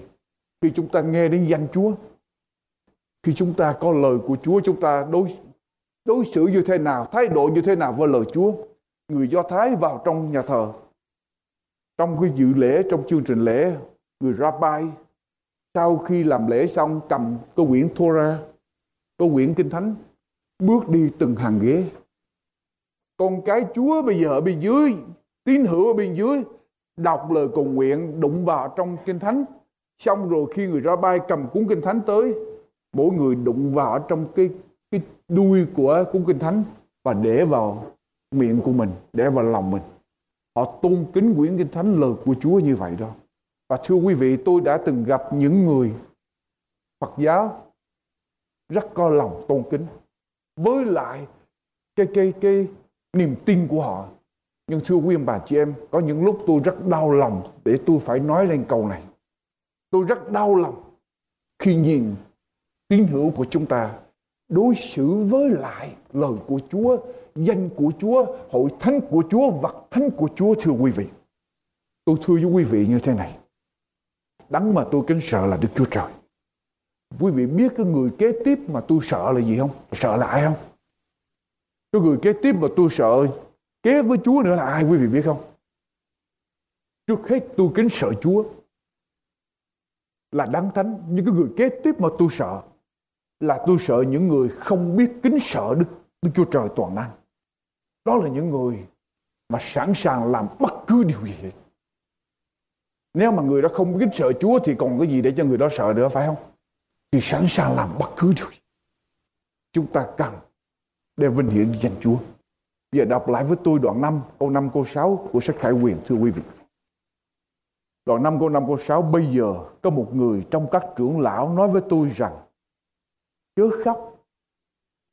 Khi chúng ta nghe đến danh Chúa khi chúng ta có lời của Chúa chúng ta đối đối xử như thế nào, thái độ như thế nào với lời Chúa. Người Do Thái vào trong nhà thờ, trong cái dự lễ, trong chương trình lễ, người Rabbi sau khi làm lễ xong cầm cái quyển Torah, cái quyển Kinh Thánh, bước đi từng hàng ghế. Con cái Chúa bây giờ ở bên dưới, tín hữu ở bên dưới, đọc lời cầu nguyện đụng vào trong Kinh Thánh. Xong rồi khi người Rabbi cầm cuốn Kinh Thánh tới, mỗi người đụng vào trong cái cái đuôi của cuốn kinh thánh và để vào miệng của mình để vào lòng mình họ tôn kính quyển kinh thánh lời của Chúa như vậy đó. Và thưa quý vị tôi đã từng gặp những người Phật giáo rất có lòng tôn kính với lại cái cái cái niềm tin của họ. Nhưng thưa quý ông bà chị em có những lúc tôi rất đau lòng để tôi phải nói lên câu này. Tôi rất đau lòng khi nhìn tín hữu của chúng ta đối xử với lại lời của Chúa, danh của Chúa, hội thánh của Chúa, vật thánh của Chúa thưa quý vị. Tôi thưa với quý vị như thế này. Đắng mà tôi kính sợ là Đức Chúa Trời. Quý vị biết cái người kế tiếp mà tôi sợ là gì không? Sợ là ai không? Cái người kế tiếp mà tôi sợ kế với Chúa nữa là ai quý vị biết không? Trước hết tôi kính sợ Chúa là đáng thánh. Nhưng cái người kế tiếp mà tôi sợ là tôi sợ những người không biết kính sợ Đức, Đức Chúa Trời toàn năng. Đó là những người mà sẵn sàng làm bất cứ điều gì hết. Nếu mà người đó không kính sợ Chúa thì còn cái gì để cho người đó sợ nữa phải không? Thì sẵn sàng làm bất cứ điều gì. Chúng ta cần để vinh hiển danh Chúa. Bây Giờ đọc lại với tôi đoạn 5, câu 5, câu 6 của sách Khải Quyền thưa quý vị. Đoạn 5 câu 5 câu 6 Bây giờ có một người trong các trưởng lão nói với tôi rằng chớ khóc.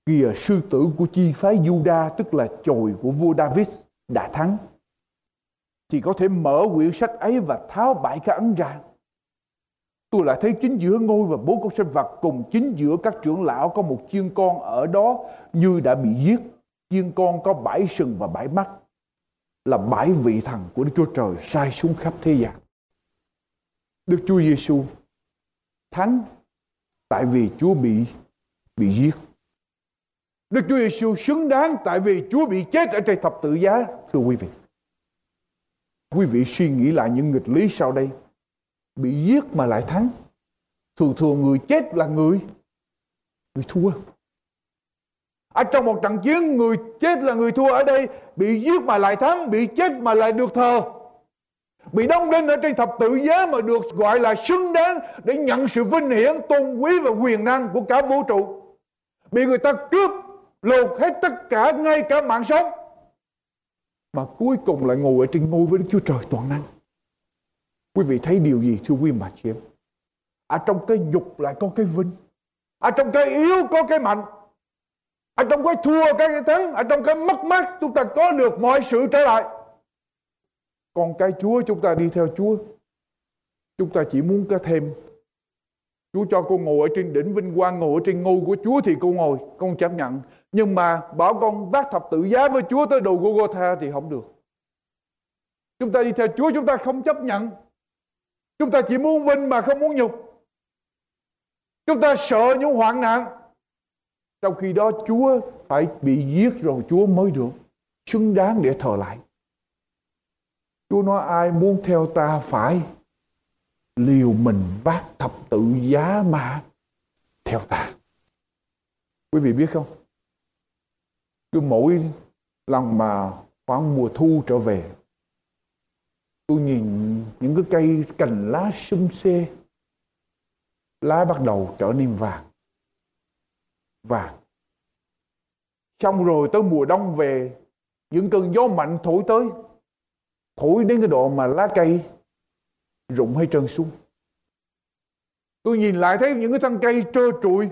Kìa, sư tử của chi phái Juda, tức là chồi của vua David, đã thắng. Thì có thể mở quyển sách ấy và tháo bảy cái ấn ra. Tôi lại thấy chính giữa ngôi và bốn con sinh vật cùng chính giữa các trưởng lão có một chiên con ở đó như đã bị giết. Chiên con có bảy sừng và bảy mắt, là bảy vị thần của Đức Chúa Trời sai xuống khắp thế gian. Đức Chúa Giêsu thắng tại vì Chúa bị bị giết. Đức Chúa Giêsu xứng đáng tại vì Chúa bị chết ở trên thập tự giá. Thưa quý vị. Quý vị suy nghĩ lại những nghịch lý sau đây. Bị giết mà lại thắng. Thường thường người chết là người người thua. Ở trong một trận chiến người chết là người thua ở đây bị giết mà lại thắng, bị chết mà lại được thờ. Bị đóng đinh ở trên thập tự giá mà được gọi là xứng đáng để nhận sự vinh hiển, tôn quý và quyền năng của cả vũ trụ. Bị người ta cướp, lột hết tất cả, ngay cả mạng sống. Mà cuối cùng lại ngồi ở trên ngôi với Đức Chúa Trời toàn năng. Quý vị thấy điều gì thưa quý mà chị em? Ở trong cái dục lại có cái vinh. Ở trong cái yếu có cái mạnh ở trong cái thua cái thắng ở trong cái mất mát chúng ta có được mọi sự trở lại còn cái Chúa chúng ta đi theo Chúa chúng ta chỉ muốn có thêm Chúa cho cô ngồi ở trên đỉnh vinh quang, ngồi ở trên ngôi của Chúa thì cô ngồi con chấp nhận. Nhưng mà bảo con vác thập tự giá với Chúa tới đầu Golgotha thì không được. Chúng ta đi theo Chúa, chúng ta không chấp nhận. Chúng ta chỉ muốn vinh mà không muốn nhục. Chúng ta sợ những hoạn nạn. Trong khi đó Chúa phải bị giết rồi Chúa mới được xứng đáng để thờ lại. Chúa nói, ai muốn theo ta phải liều mình vác thập tự giá mà theo ta. Quý vị biết không? Cứ mỗi lần mà khoảng mùa thu trở về tôi nhìn những cái cây cành lá sum xê lá bắt đầu trở nên vàng vàng. Xong rồi tới mùa đông về, những cơn gió mạnh thổi tới, thổi đến cái độ mà lá cây rụng hay trơn xuống. Tôi nhìn lại thấy những cái thân cây trơ trụi.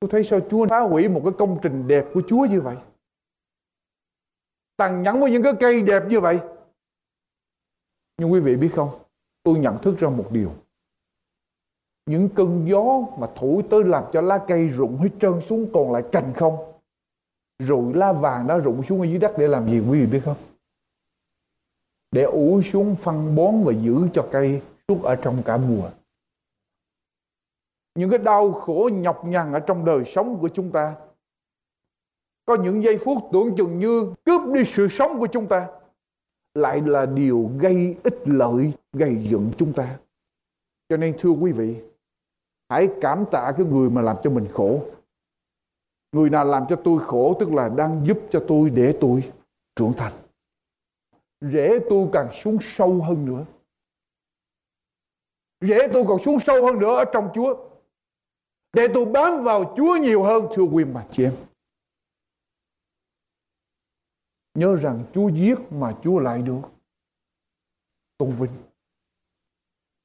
Tôi thấy sao Chúa phá hủy một cái công trình đẹp của Chúa như vậy. Tàn nhẫn với những cái cây đẹp như vậy. Nhưng quý vị biết không, tôi nhận thức ra một điều những cơn gió mà thổi tới làm cho lá cây rụng hết trơn xuống còn lại cành không rồi lá vàng đó rụng xuống ở dưới đất để làm gì quý vị biết không để ủ xuống phân bón và giữ cho cây suốt ở trong cả mùa những cái đau khổ nhọc nhằn ở trong đời sống của chúng ta, có những giây phút tưởng chừng như cướp đi sự sống của chúng ta, lại là điều gây ích lợi, gây dựng chúng ta cho nên thưa quý vị, Hãy cảm tạ cái người mà làm cho mình khổ. Người nào làm cho tôi khổ tức là đang giúp cho tôi để tôi trưởng thành. Rễ tôi càng xuống sâu hơn nữa. Rễ tôi còn xuống sâu hơn nữa ở trong Chúa. Để tôi bám vào Chúa nhiều hơn, thưa quý mà chị em. Nhớ rằng Chúa giết mà Chúa lại được tôn vinh.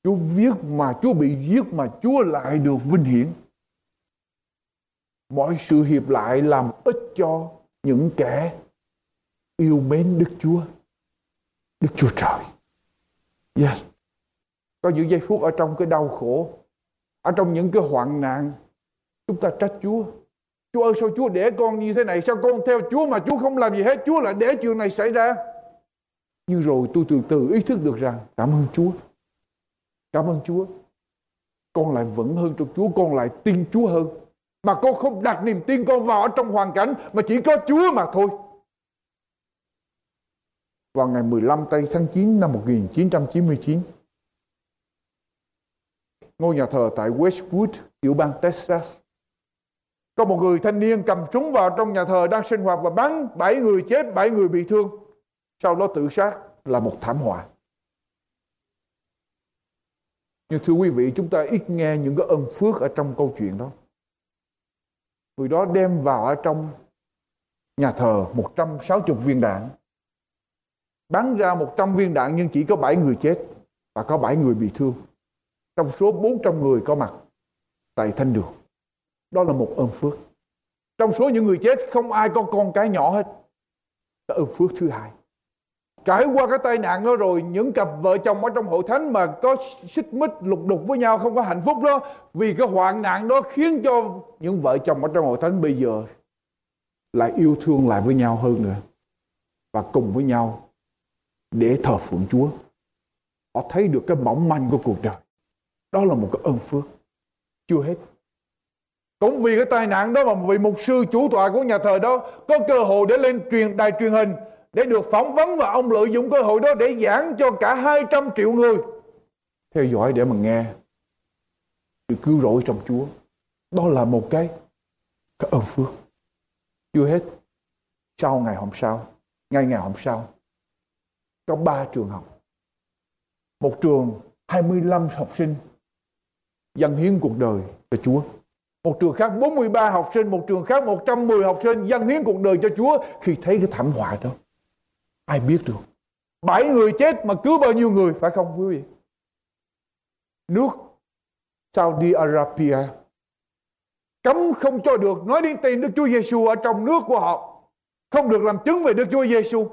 Chúa viết mà Chúa bị giết mà Chúa lại được vinh hiển. Mọi sự hiệp lại làm ích cho những kẻ yêu mến Đức Chúa. Đức Chúa Trời. Yes. Có những giây phút ở trong cái đau khổ, ở trong những cái hoạn nạn, chúng ta trách Chúa. Chúa ơi sao Chúa để con như thế này, sao con theo Chúa mà Chúa không làm gì hết, Chúa lại để chuyện này xảy ra. Nhưng rồi tôi từ từ ý thức được rằng cảm ơn Chúa. Cảm ơn Chúa. Con lại vững hơn trong Chúa, con lại tin Chúa hơn. Mà con không đặt niềm tin con vào ở trong hoàn cảnh mà chỉ có Chúa mà thôi. Vào ngày 15 tây tháng 9 năm 1999, ngôi nhà thờ tại Westwood, tiểu bang Texas. Có một người thanh niên cầm súng vào trong nhà thờ đang sinh hoạt và bắn bảy người chết, bảy người bị thương. Sau đó tự sát là một thảm họa. Nhưng thưa quý vị, chúng ta ít nghe những cái ơn phước ở trong câu chuyện đó. Người đó đem vào ở trong nhà thờ 160 viên đạn. Bắn ra 100 viên đạn nhưng chỉ có 7 người chết và có 7 người bị thương. Trong số 400 người có mặt tại thanh đường. Đó là một ơn phước. Trong số những người chết, không ai có con cái nhỏ hết. Đó ơn phước thứ hai. Trải qua cái tai nạn đó rồi, Những cặp vợ chồng ở trong hội thánh Mà có xích mích lục đục với nhau Không có hạnh phúc đó, Vì cái hoạn nạn đó khiến cho Những vợ chồng ở trong hội thánh bây giờ Lại yêu thương lại với nhau hơn nữa Và cùng với nhau để thờ phượng Chúa Họ thấy được cái mỏng manh của cuộc đời Đó là một cái ơn phước Chưa hết cũng vì cái tai nạn đó mà vị mục sư chủ tọa của nhà thờ đó có cơ hội để lên truyền đài truyền hình để được phỏng vấn và ông lợi dụng cơ hội đó để giảng cho cả 200 triệu người theo dõi để mà nghe sự cứu rỗi trong Chúa. Đó là một cái, cái ơn phước. Chưa hết. Sau ngày hôm sau, ngay ngày hôm sau, có ba trường học. Một trường 25 học sinh dâng hiến cuộc đời cho Chúa. Một trường khác 43 học sinh, một trường khác 110 học sinh dâng hiến cuộc đời cho Chúa khi thấy cái thảm họa đó. Ai biết được. Bảy người chết mà cứu bao nhiêu người phải không quý vị? Nước Saudi Arabia cấm không cho được nói đến tên Đức Chúa Giêsu ở trong nước của họ không được làm chứng về Đức Chúa Giêsu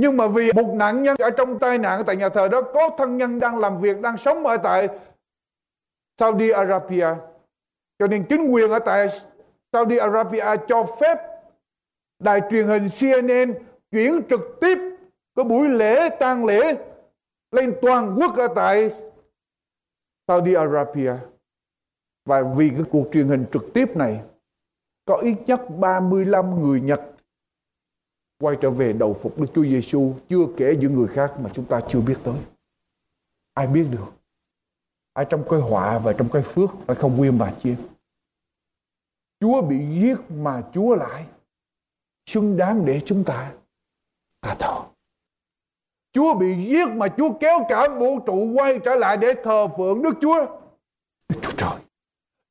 nhưng mà vì một nạn nhân ở trong tai nạn tại nhà thờ đó, có thân nhân đang làm việc, đang sống ở tại Saudi Arabia. Cho nên chính quyền ở tại Saudi Arabia cho phép đài truyền hình CNN chuyển trực tiếp cái buổi lễ, tang lễ lên toàn quốc ở tại Saudi Arabia. Và vì cái cuộc truyền hình trực tiếp này, có ít nhất 35 người Nhật quay trở về đầu phục Đức Chúa Giêsu chưa kể những người khác mà chúng ta chưa biết tới. Ai biết được? Ai trong cái họa và trong cái phước phải không quyên bà chiêm Chúa bị giết mà Chúa lại xứng đáng để chúng ta ta thờ. Chúa bị giết mà Chúa kéo cả vũ trụ quay trở lại để thờ phượng Đức Chúa. Đức Chúa Trời.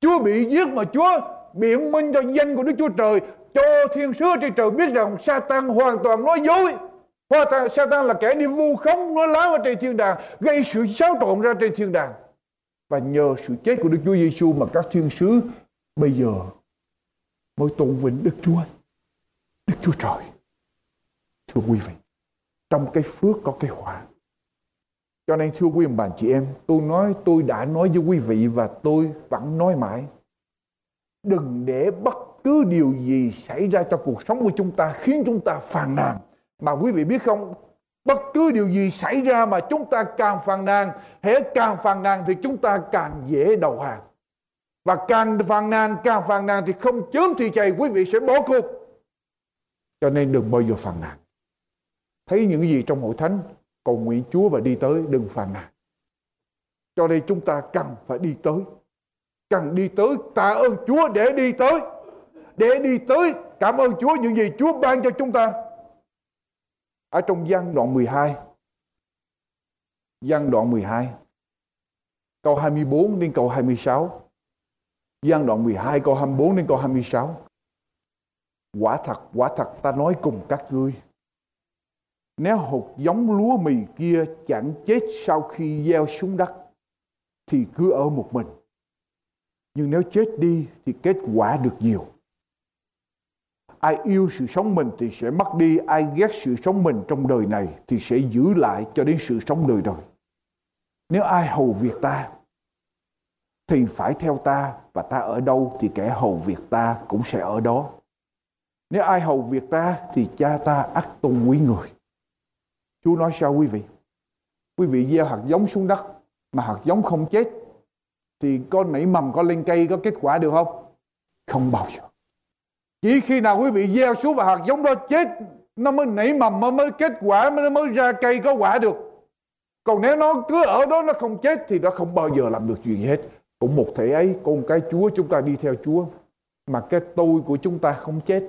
Chúa bị giết mà Chúa biện minh cho danh của Đức Chúa Trời cho thiên sứ trên trời biết rằng Satan hoàn toàn nói dối. Hoàn toàn Satan là kẻ đi vu khống nói láo ở trên thiên đàng, gây sự xáo trộn ra trên thiên đàng. Và nhờ sự chết của Đức Chúa Giêsu mà các thiên sứ bây giờ mới tôn vinh Đức Chúa. Đức Chúa Trời. Thưa quý vị, trong cái phước có cái họa cho nên thưa quý ông bà chị em, tôi nói, tôi đã nói với quý vị và tôi vẫn nói mãi đừng để bất cứ điều gì xảy ra trong cuộc sống của chúng ta khiến chúng ta phàn nàn. Mà quý vị biết không? Bất cứ điều gì xảy ra mà chúng ta càng phàn nàn, hễ càng phàn nàn thì chúng ta càng dễ đầu hàng. Và càng phàn nàn, càng phàn nàn thì không chớm thì chạy quý vị sẽ bỏ cuộc. Cho nên đừng bao giờ phàn nàn. Thấy những gì trong hội thánh, cầu nguyện Chúa và đi tới, đừng phàn nàn. Cho nên chúng ta cần phải đi tới. Cần đi tới tạ ơn Chúa để đi tới để đi tới, cảm ơn Chúa, những gì Chúa ban cho chúng ta. Ở trong gian đoạn 12 gian đoạn 12 câu 24 đến câu 26 gian đoạn 12 câu 24 đến câu 26 quả thật quả thật, ta nói cùng các ngươi. Nếu hột giống lúa mì kia chẳng chết sau khi gieo xuống đất, thì cứ ở một mình. Nhưng nếu chết đi, thì kết quả được nhiều. Ai yêu sự sống mình thì sẽ mất đi, ai ghét sự sống mình trong đời này thì sẽ giữ lại cho đến sự sống đời đời. Nếu ai hầu việc ta thì phải theo ta và ta ở đâu thì kẻ hầu việc ta cũng sẽ ở đó. Nếu ai hầu việc ta thì cha ta ắt tôn quý người. Chúa nói sao quý vị? Quý vị gieo hạt giống xuống đất mà hạt giống không chết thì con nảy mầm có lên cây có kết quả được không? Không bao giờ. Chỉ khi nào quý vị gieo xuống và hạt giống đó chết nó mới nảy mầm nó mới kết quả nó mới ra cây có quả được. Còn nếu nó cứ ở đó nó không chết thì nó không bao giờ làm được chuyện gì hết. Cũng một thể ấy, con cái Chúa chúng ta đi theo Chúa mà cái tôi của chúng ta không chết.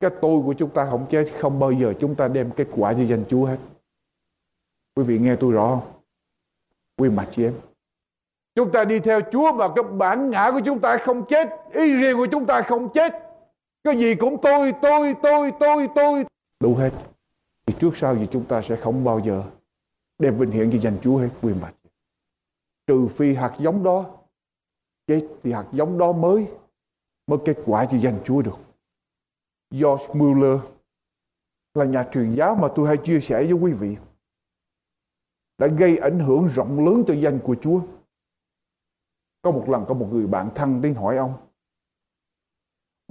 Cái tôi của chúng ta không chết không bao giờ chúng ta đem kết quả cho danh Chúa hết. Quý vị nghe tôi rõ không? Quý mặt chị em. Chúng ta đi theo Chúa và cái bản ngã của chúng ta không chết ý riêng của chúng ta không chết cái gì cũng tôi tôi tôi tôi tôi. Đủ hết. Thì trước sau gì chúng ta sẽ không bao giờ đem vinh hiển gì dành Chúa hết, quyền mặt trừ phi hạt giống đó chết, thì hạt giống đó mới mới kết quả gì dành Chúa được. George Mueller là nhà truyền giáo mà tôi hay chia sẻ với quý vị, đã gây ảnh hưởng rộng lớn cho danh của Chúa. Có một lần có một người bạn thân đến hỏi ông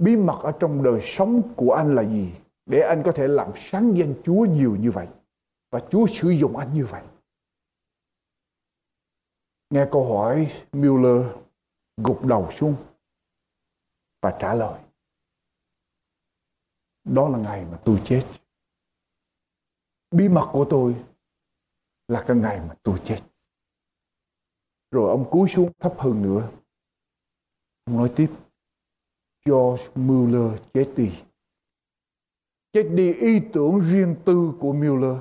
bí mật ở trong đời sống của anh là gì để anh có thể làm sáng danh Chúa nhiều như vậy và Chúa sử dụng anh như vậy. Nghe câu hỏi Mueller gục đầu xuống và trả lời. Đó là ngày mà tôi chết. Bí mật của tôi là cái ngày mà tôi chết. Rồi ông cúi xuống thấp hơn nữa. Ông nói tiếp. George Mueller chết đi. Chết đi ý tưởng riêng tư của Mueller.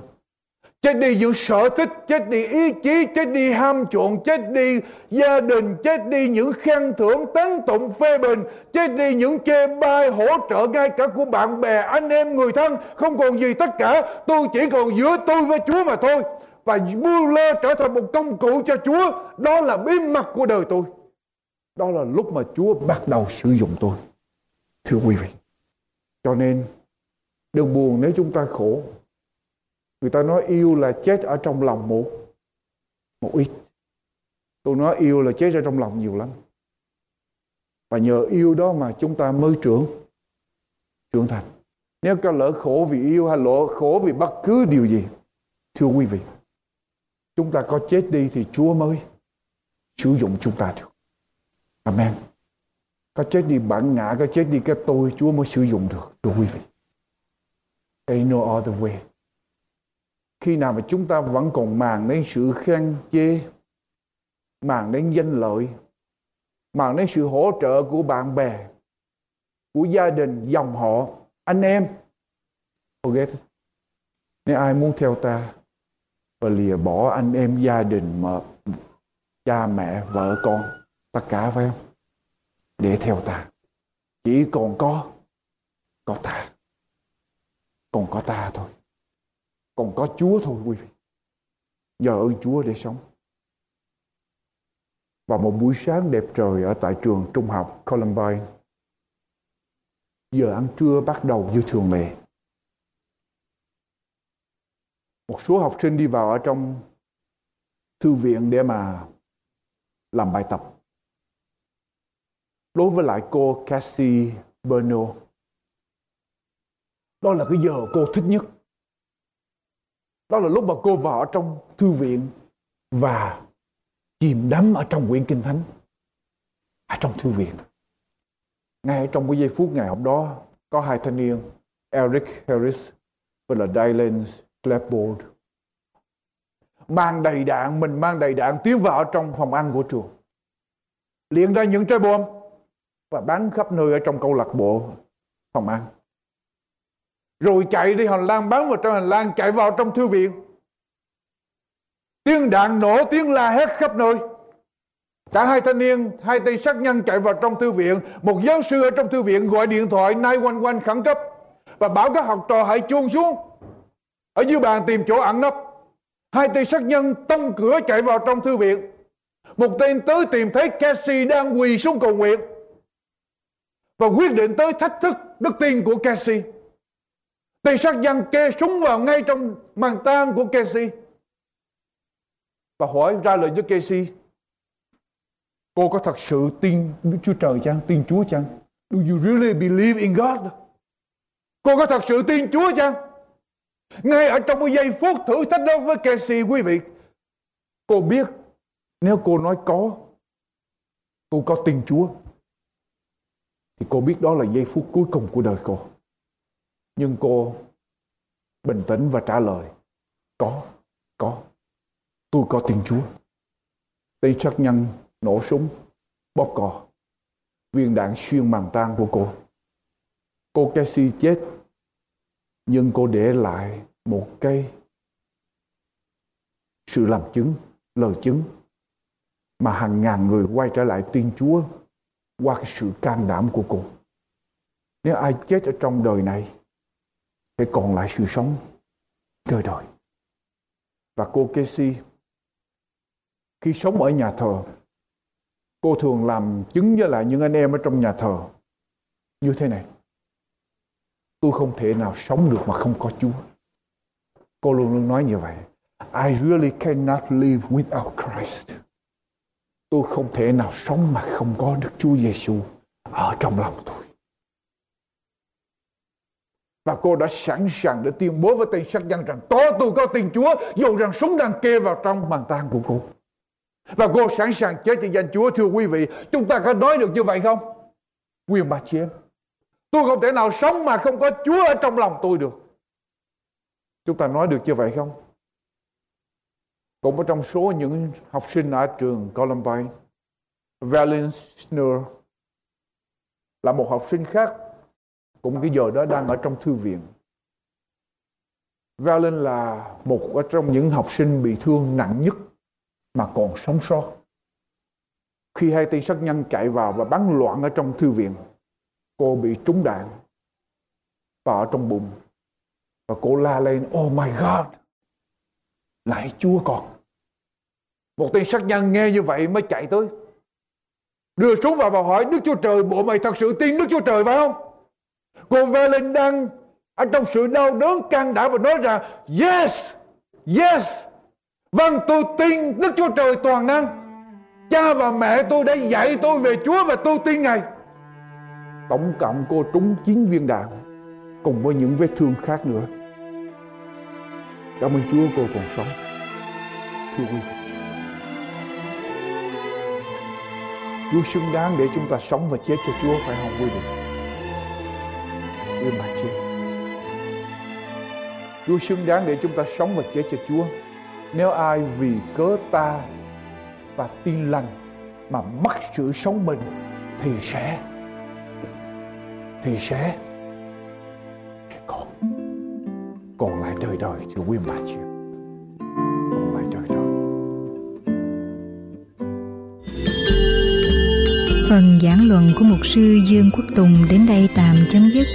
Chết đi những sở thích, chết đi ý chí, chết đi ham chuộng, chết đi gia đình, chết đi những khen thưởng, tán tụng, phê bình, chết đi những chê bai, hỗ trợ ngay cả của bạn bè, anh em, người thân, không còn gì tất cả. Tôi chỉ còn giữa tôi với Chúa mà thôi. Và Mueller trở thành một công cụ cho Chúa. Đó là bí mật của đời tôi. Đó là lúc mà Chúa bắt đầu sử dụng tôi. Thưa quý vị. Cho nên đừng buồn nếu chúng ta khổ. Người ta nói yêu là chết ở trong lòng một một ít. Tôi nói yêu là chết ở trong lòng nhiều lắm. Và nhờ yêu đó mà chúng ta mới trưởng trưởng thành. Nếu có lỡ khổ vì yêu hay lỡ khổ vì bất cứ điều gì, thưa quý vị, chúng ta có chết đi thì Chúa mới sử dụng chúng ta được. Amen. Có chết đi bản ngã, có chết đi cái tôi, Chúa mới sử dụng được. Thưa quý vị. Ain't no other way. Khi nào mà chúng ta vẫn còn màng đến sự khen chê, màng đến danh lợi, màng đến sự hỗ trợ của bạn bè, của gia đình, dòng họ, anh em. Forget it. Nếu ai muốn theo ta và lìa bỏ anh em gia đình mà cha mẹ, vợ con, tất cả phải không? Để theo ta. Chỉ còn có có ta. Còn có ta thôi. Còn có Chúa thôi, quý vị. Nhờ ơn Chúa để sống. Và một buổi sáng đẹp trời ở tại trường trung học Columbine. Giờ ăn trưa bắt đầu như thường lệ. Một số học sinh đi vào ở trong thư viện để mà làm bài tập đối với lại cô Cassie Berno. Đó là cái giờ cô thích nhất. Đó là lúc mà cô vào ở trong thư viện và chìm đắm ở trong quyển kinh thánh. Ở trong thư viện. Ngay trong cái giây phút ngày hôm đó, có hai thanh niên, Eric Harris và là Dylan Clapboard, mang đầy đạn, mình mang đầy đạn tiến vào trong phòng ăn của trường liền ra những trái bom và bán khắp nơi ở trong câu lạc bộ phòng ăn. Rồi chạy đi hành lang bán vào trong hành lang chạy vào trong thư viện. Tiếng đạn nổ tiếng la hét khắp nơi. Cả hai thanh niên, hai tay sát nhân chạy vào trong thư viện. Một giáo sư ở trong thư viện gọi điện thoại nay quanh quanh khẩn cấp và bảo các học trò hãy chuông xuống. Ở dưới bàn tìm chỗ ẩn nấp. Hai tay sát nhân tông cửa chạy vào trong thư viện. Một tên tới tìm thấy Cassie đang quỳ xuống cầu nguyện và quyết định tới thách thức đức tin của Casey. Tên sát nhân kê súng vào ngay trong màn tang của Casey và hỏi ra lời cho Casey. Cô có thật sự tin Đức Chúa Trời chăng? Tin Chúa chăng? Do you really believe in God? Cô có thật sự tin Chúa chăng? Ngay ở trong một giây phút thử thách đó với Casey quý vị. Cô biết nếu cô nói có, cô có tin Chúa thì cô biết đó là giây phút cuối cùng của đời cô. Nhưng cô bình tĩnh và trả lời, có, có, tôi có tin Chúa. Tay sát nhân nổ súng, bóp cò, viên đạn xuyên màng tan của cô. Cô Casey chết, nhưng cô để lại một cây sự làm chứng, lời chứng mà hàng ngàn người quay trở lại tin Chúa qua cái sự can đảm của cô. Nếu ai chết ở trong đời này, phải còn lại sự sống đời đời. Và cô Casey, khi sống ở nhà thờ, cô thường làm chứng với lại những anh em ở trong nhà thờ như thế này. Tôi không thể nào sống được mà không có Chúa. Cô luôn luôn nói như vậy. I really cannot live without Christ. Tôi không thể nào sống mà không có Đức Chúa Giêsu ở trong lòng tôi. Và cô đã sẵn sàng để tuyên bố với tên sát nhân rằng có tôi có tiền Chúa dù rằng súng đang kê vào trong bàn tang của cô. Và cô sẵn sàng chết cho danh Chúa thưa quý vị. Chúng ta có nói được như vậy không? Quyền bà chị em. Tôi không thể nào sống mà không có Chúa ở trong lòng tôi được. Chúng ta nói được như vậy không? Cũng ở trong số những học sinh ở trường Columbine, Valence Schnur là một học sinh khác cũng cái giờ đó đang ở trong thư viện. Valen là một ở trong những học sinh bị thương nặng nhất mà còn sống sót. Khi hai tên sát nhân chạy vào và bắn loạn ở trong thư viện, cô bị trúng đạn và ở trong bụng. Và cô la lên, oh my God, lại Chúa con. Một tên sát nhân nghe như vậy mới chạy tới. Đưa súng vào và hỏi Đức Chúa Trời, bộ mày thật sự tin Đức Chúa Trời phải không? Cô Valen đang ở trong sự đau đớn can đảm và nói rằng yes, yes, vâng tôi tin Đức Chúa Trời toàn năng. Cha và mẹ tôi đã dạy tôi về Chúa và tôi tin Ngài. Tổng cộng cô trúng 9 viên đạn cùng với những vết thương khác nữa. Cảm ơn Chúa, cô còn sống. Thưa quý vị. Chúa xứng đáng để chúng ta sống và chết cho Chúa, phải không quý vị? Quý bà chị, Chúa xứng đáng để chúng ta sống và chết cho Chúa. Nếu ai vì cớ ta và tin lành mà mất sự sống mình, thì sẽ thì sẽ sẽ đời đời thưa quý bà còn lại đời đời Phần giảng luận của mục sư Dương Quốc Tùng đến đây tạm chấm dứt.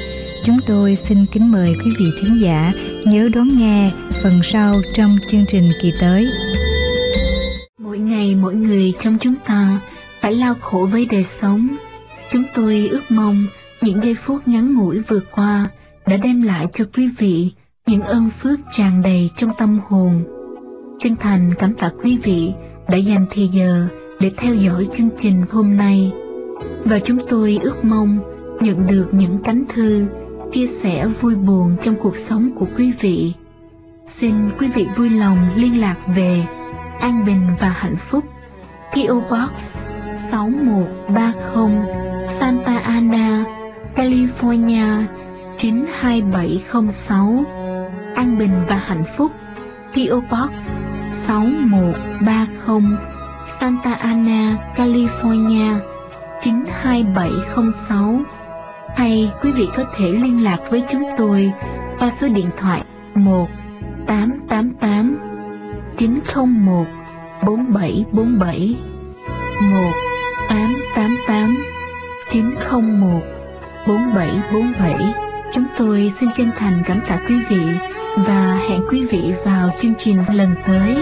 Chúng tôi xin kính mời quý vị thính giả nhớ đón nghe phần sau trong chương trình kỳ tới. Mỗi ngày mỗi người trong chúng ta phải lao khổ với đời sống. Chúng tôi ước mong những giây phút ngắn ngủi vừa qua đã đem lại cho quý vị những ơn phước tràn đầy trong tâm hồn. Chân thành cảm tạ quý vị đã dành thời giờ để theo dõi chương trình hôm nay. Và chúng tôi ước mong nhận được những cánh thư chia sẻ vui buồn trong cuộc sống của quý vị. Xin quý vị vui lòng liên lạc về An Bình và Hạnh Phúc PO Box 6130 Santa Ana, California 92706 An Bình và Hạnh Phúc. PO Box 6130 Santa Ana, California 92706 hay quý vị có thể liên lạc với chúng tôi qua số điện thoại 1 888 901 4747 1 888 901 4747 Chúng tôi xin chân thành cảm tạ quý vị và hẹn quý vị vào chương trình lần tới.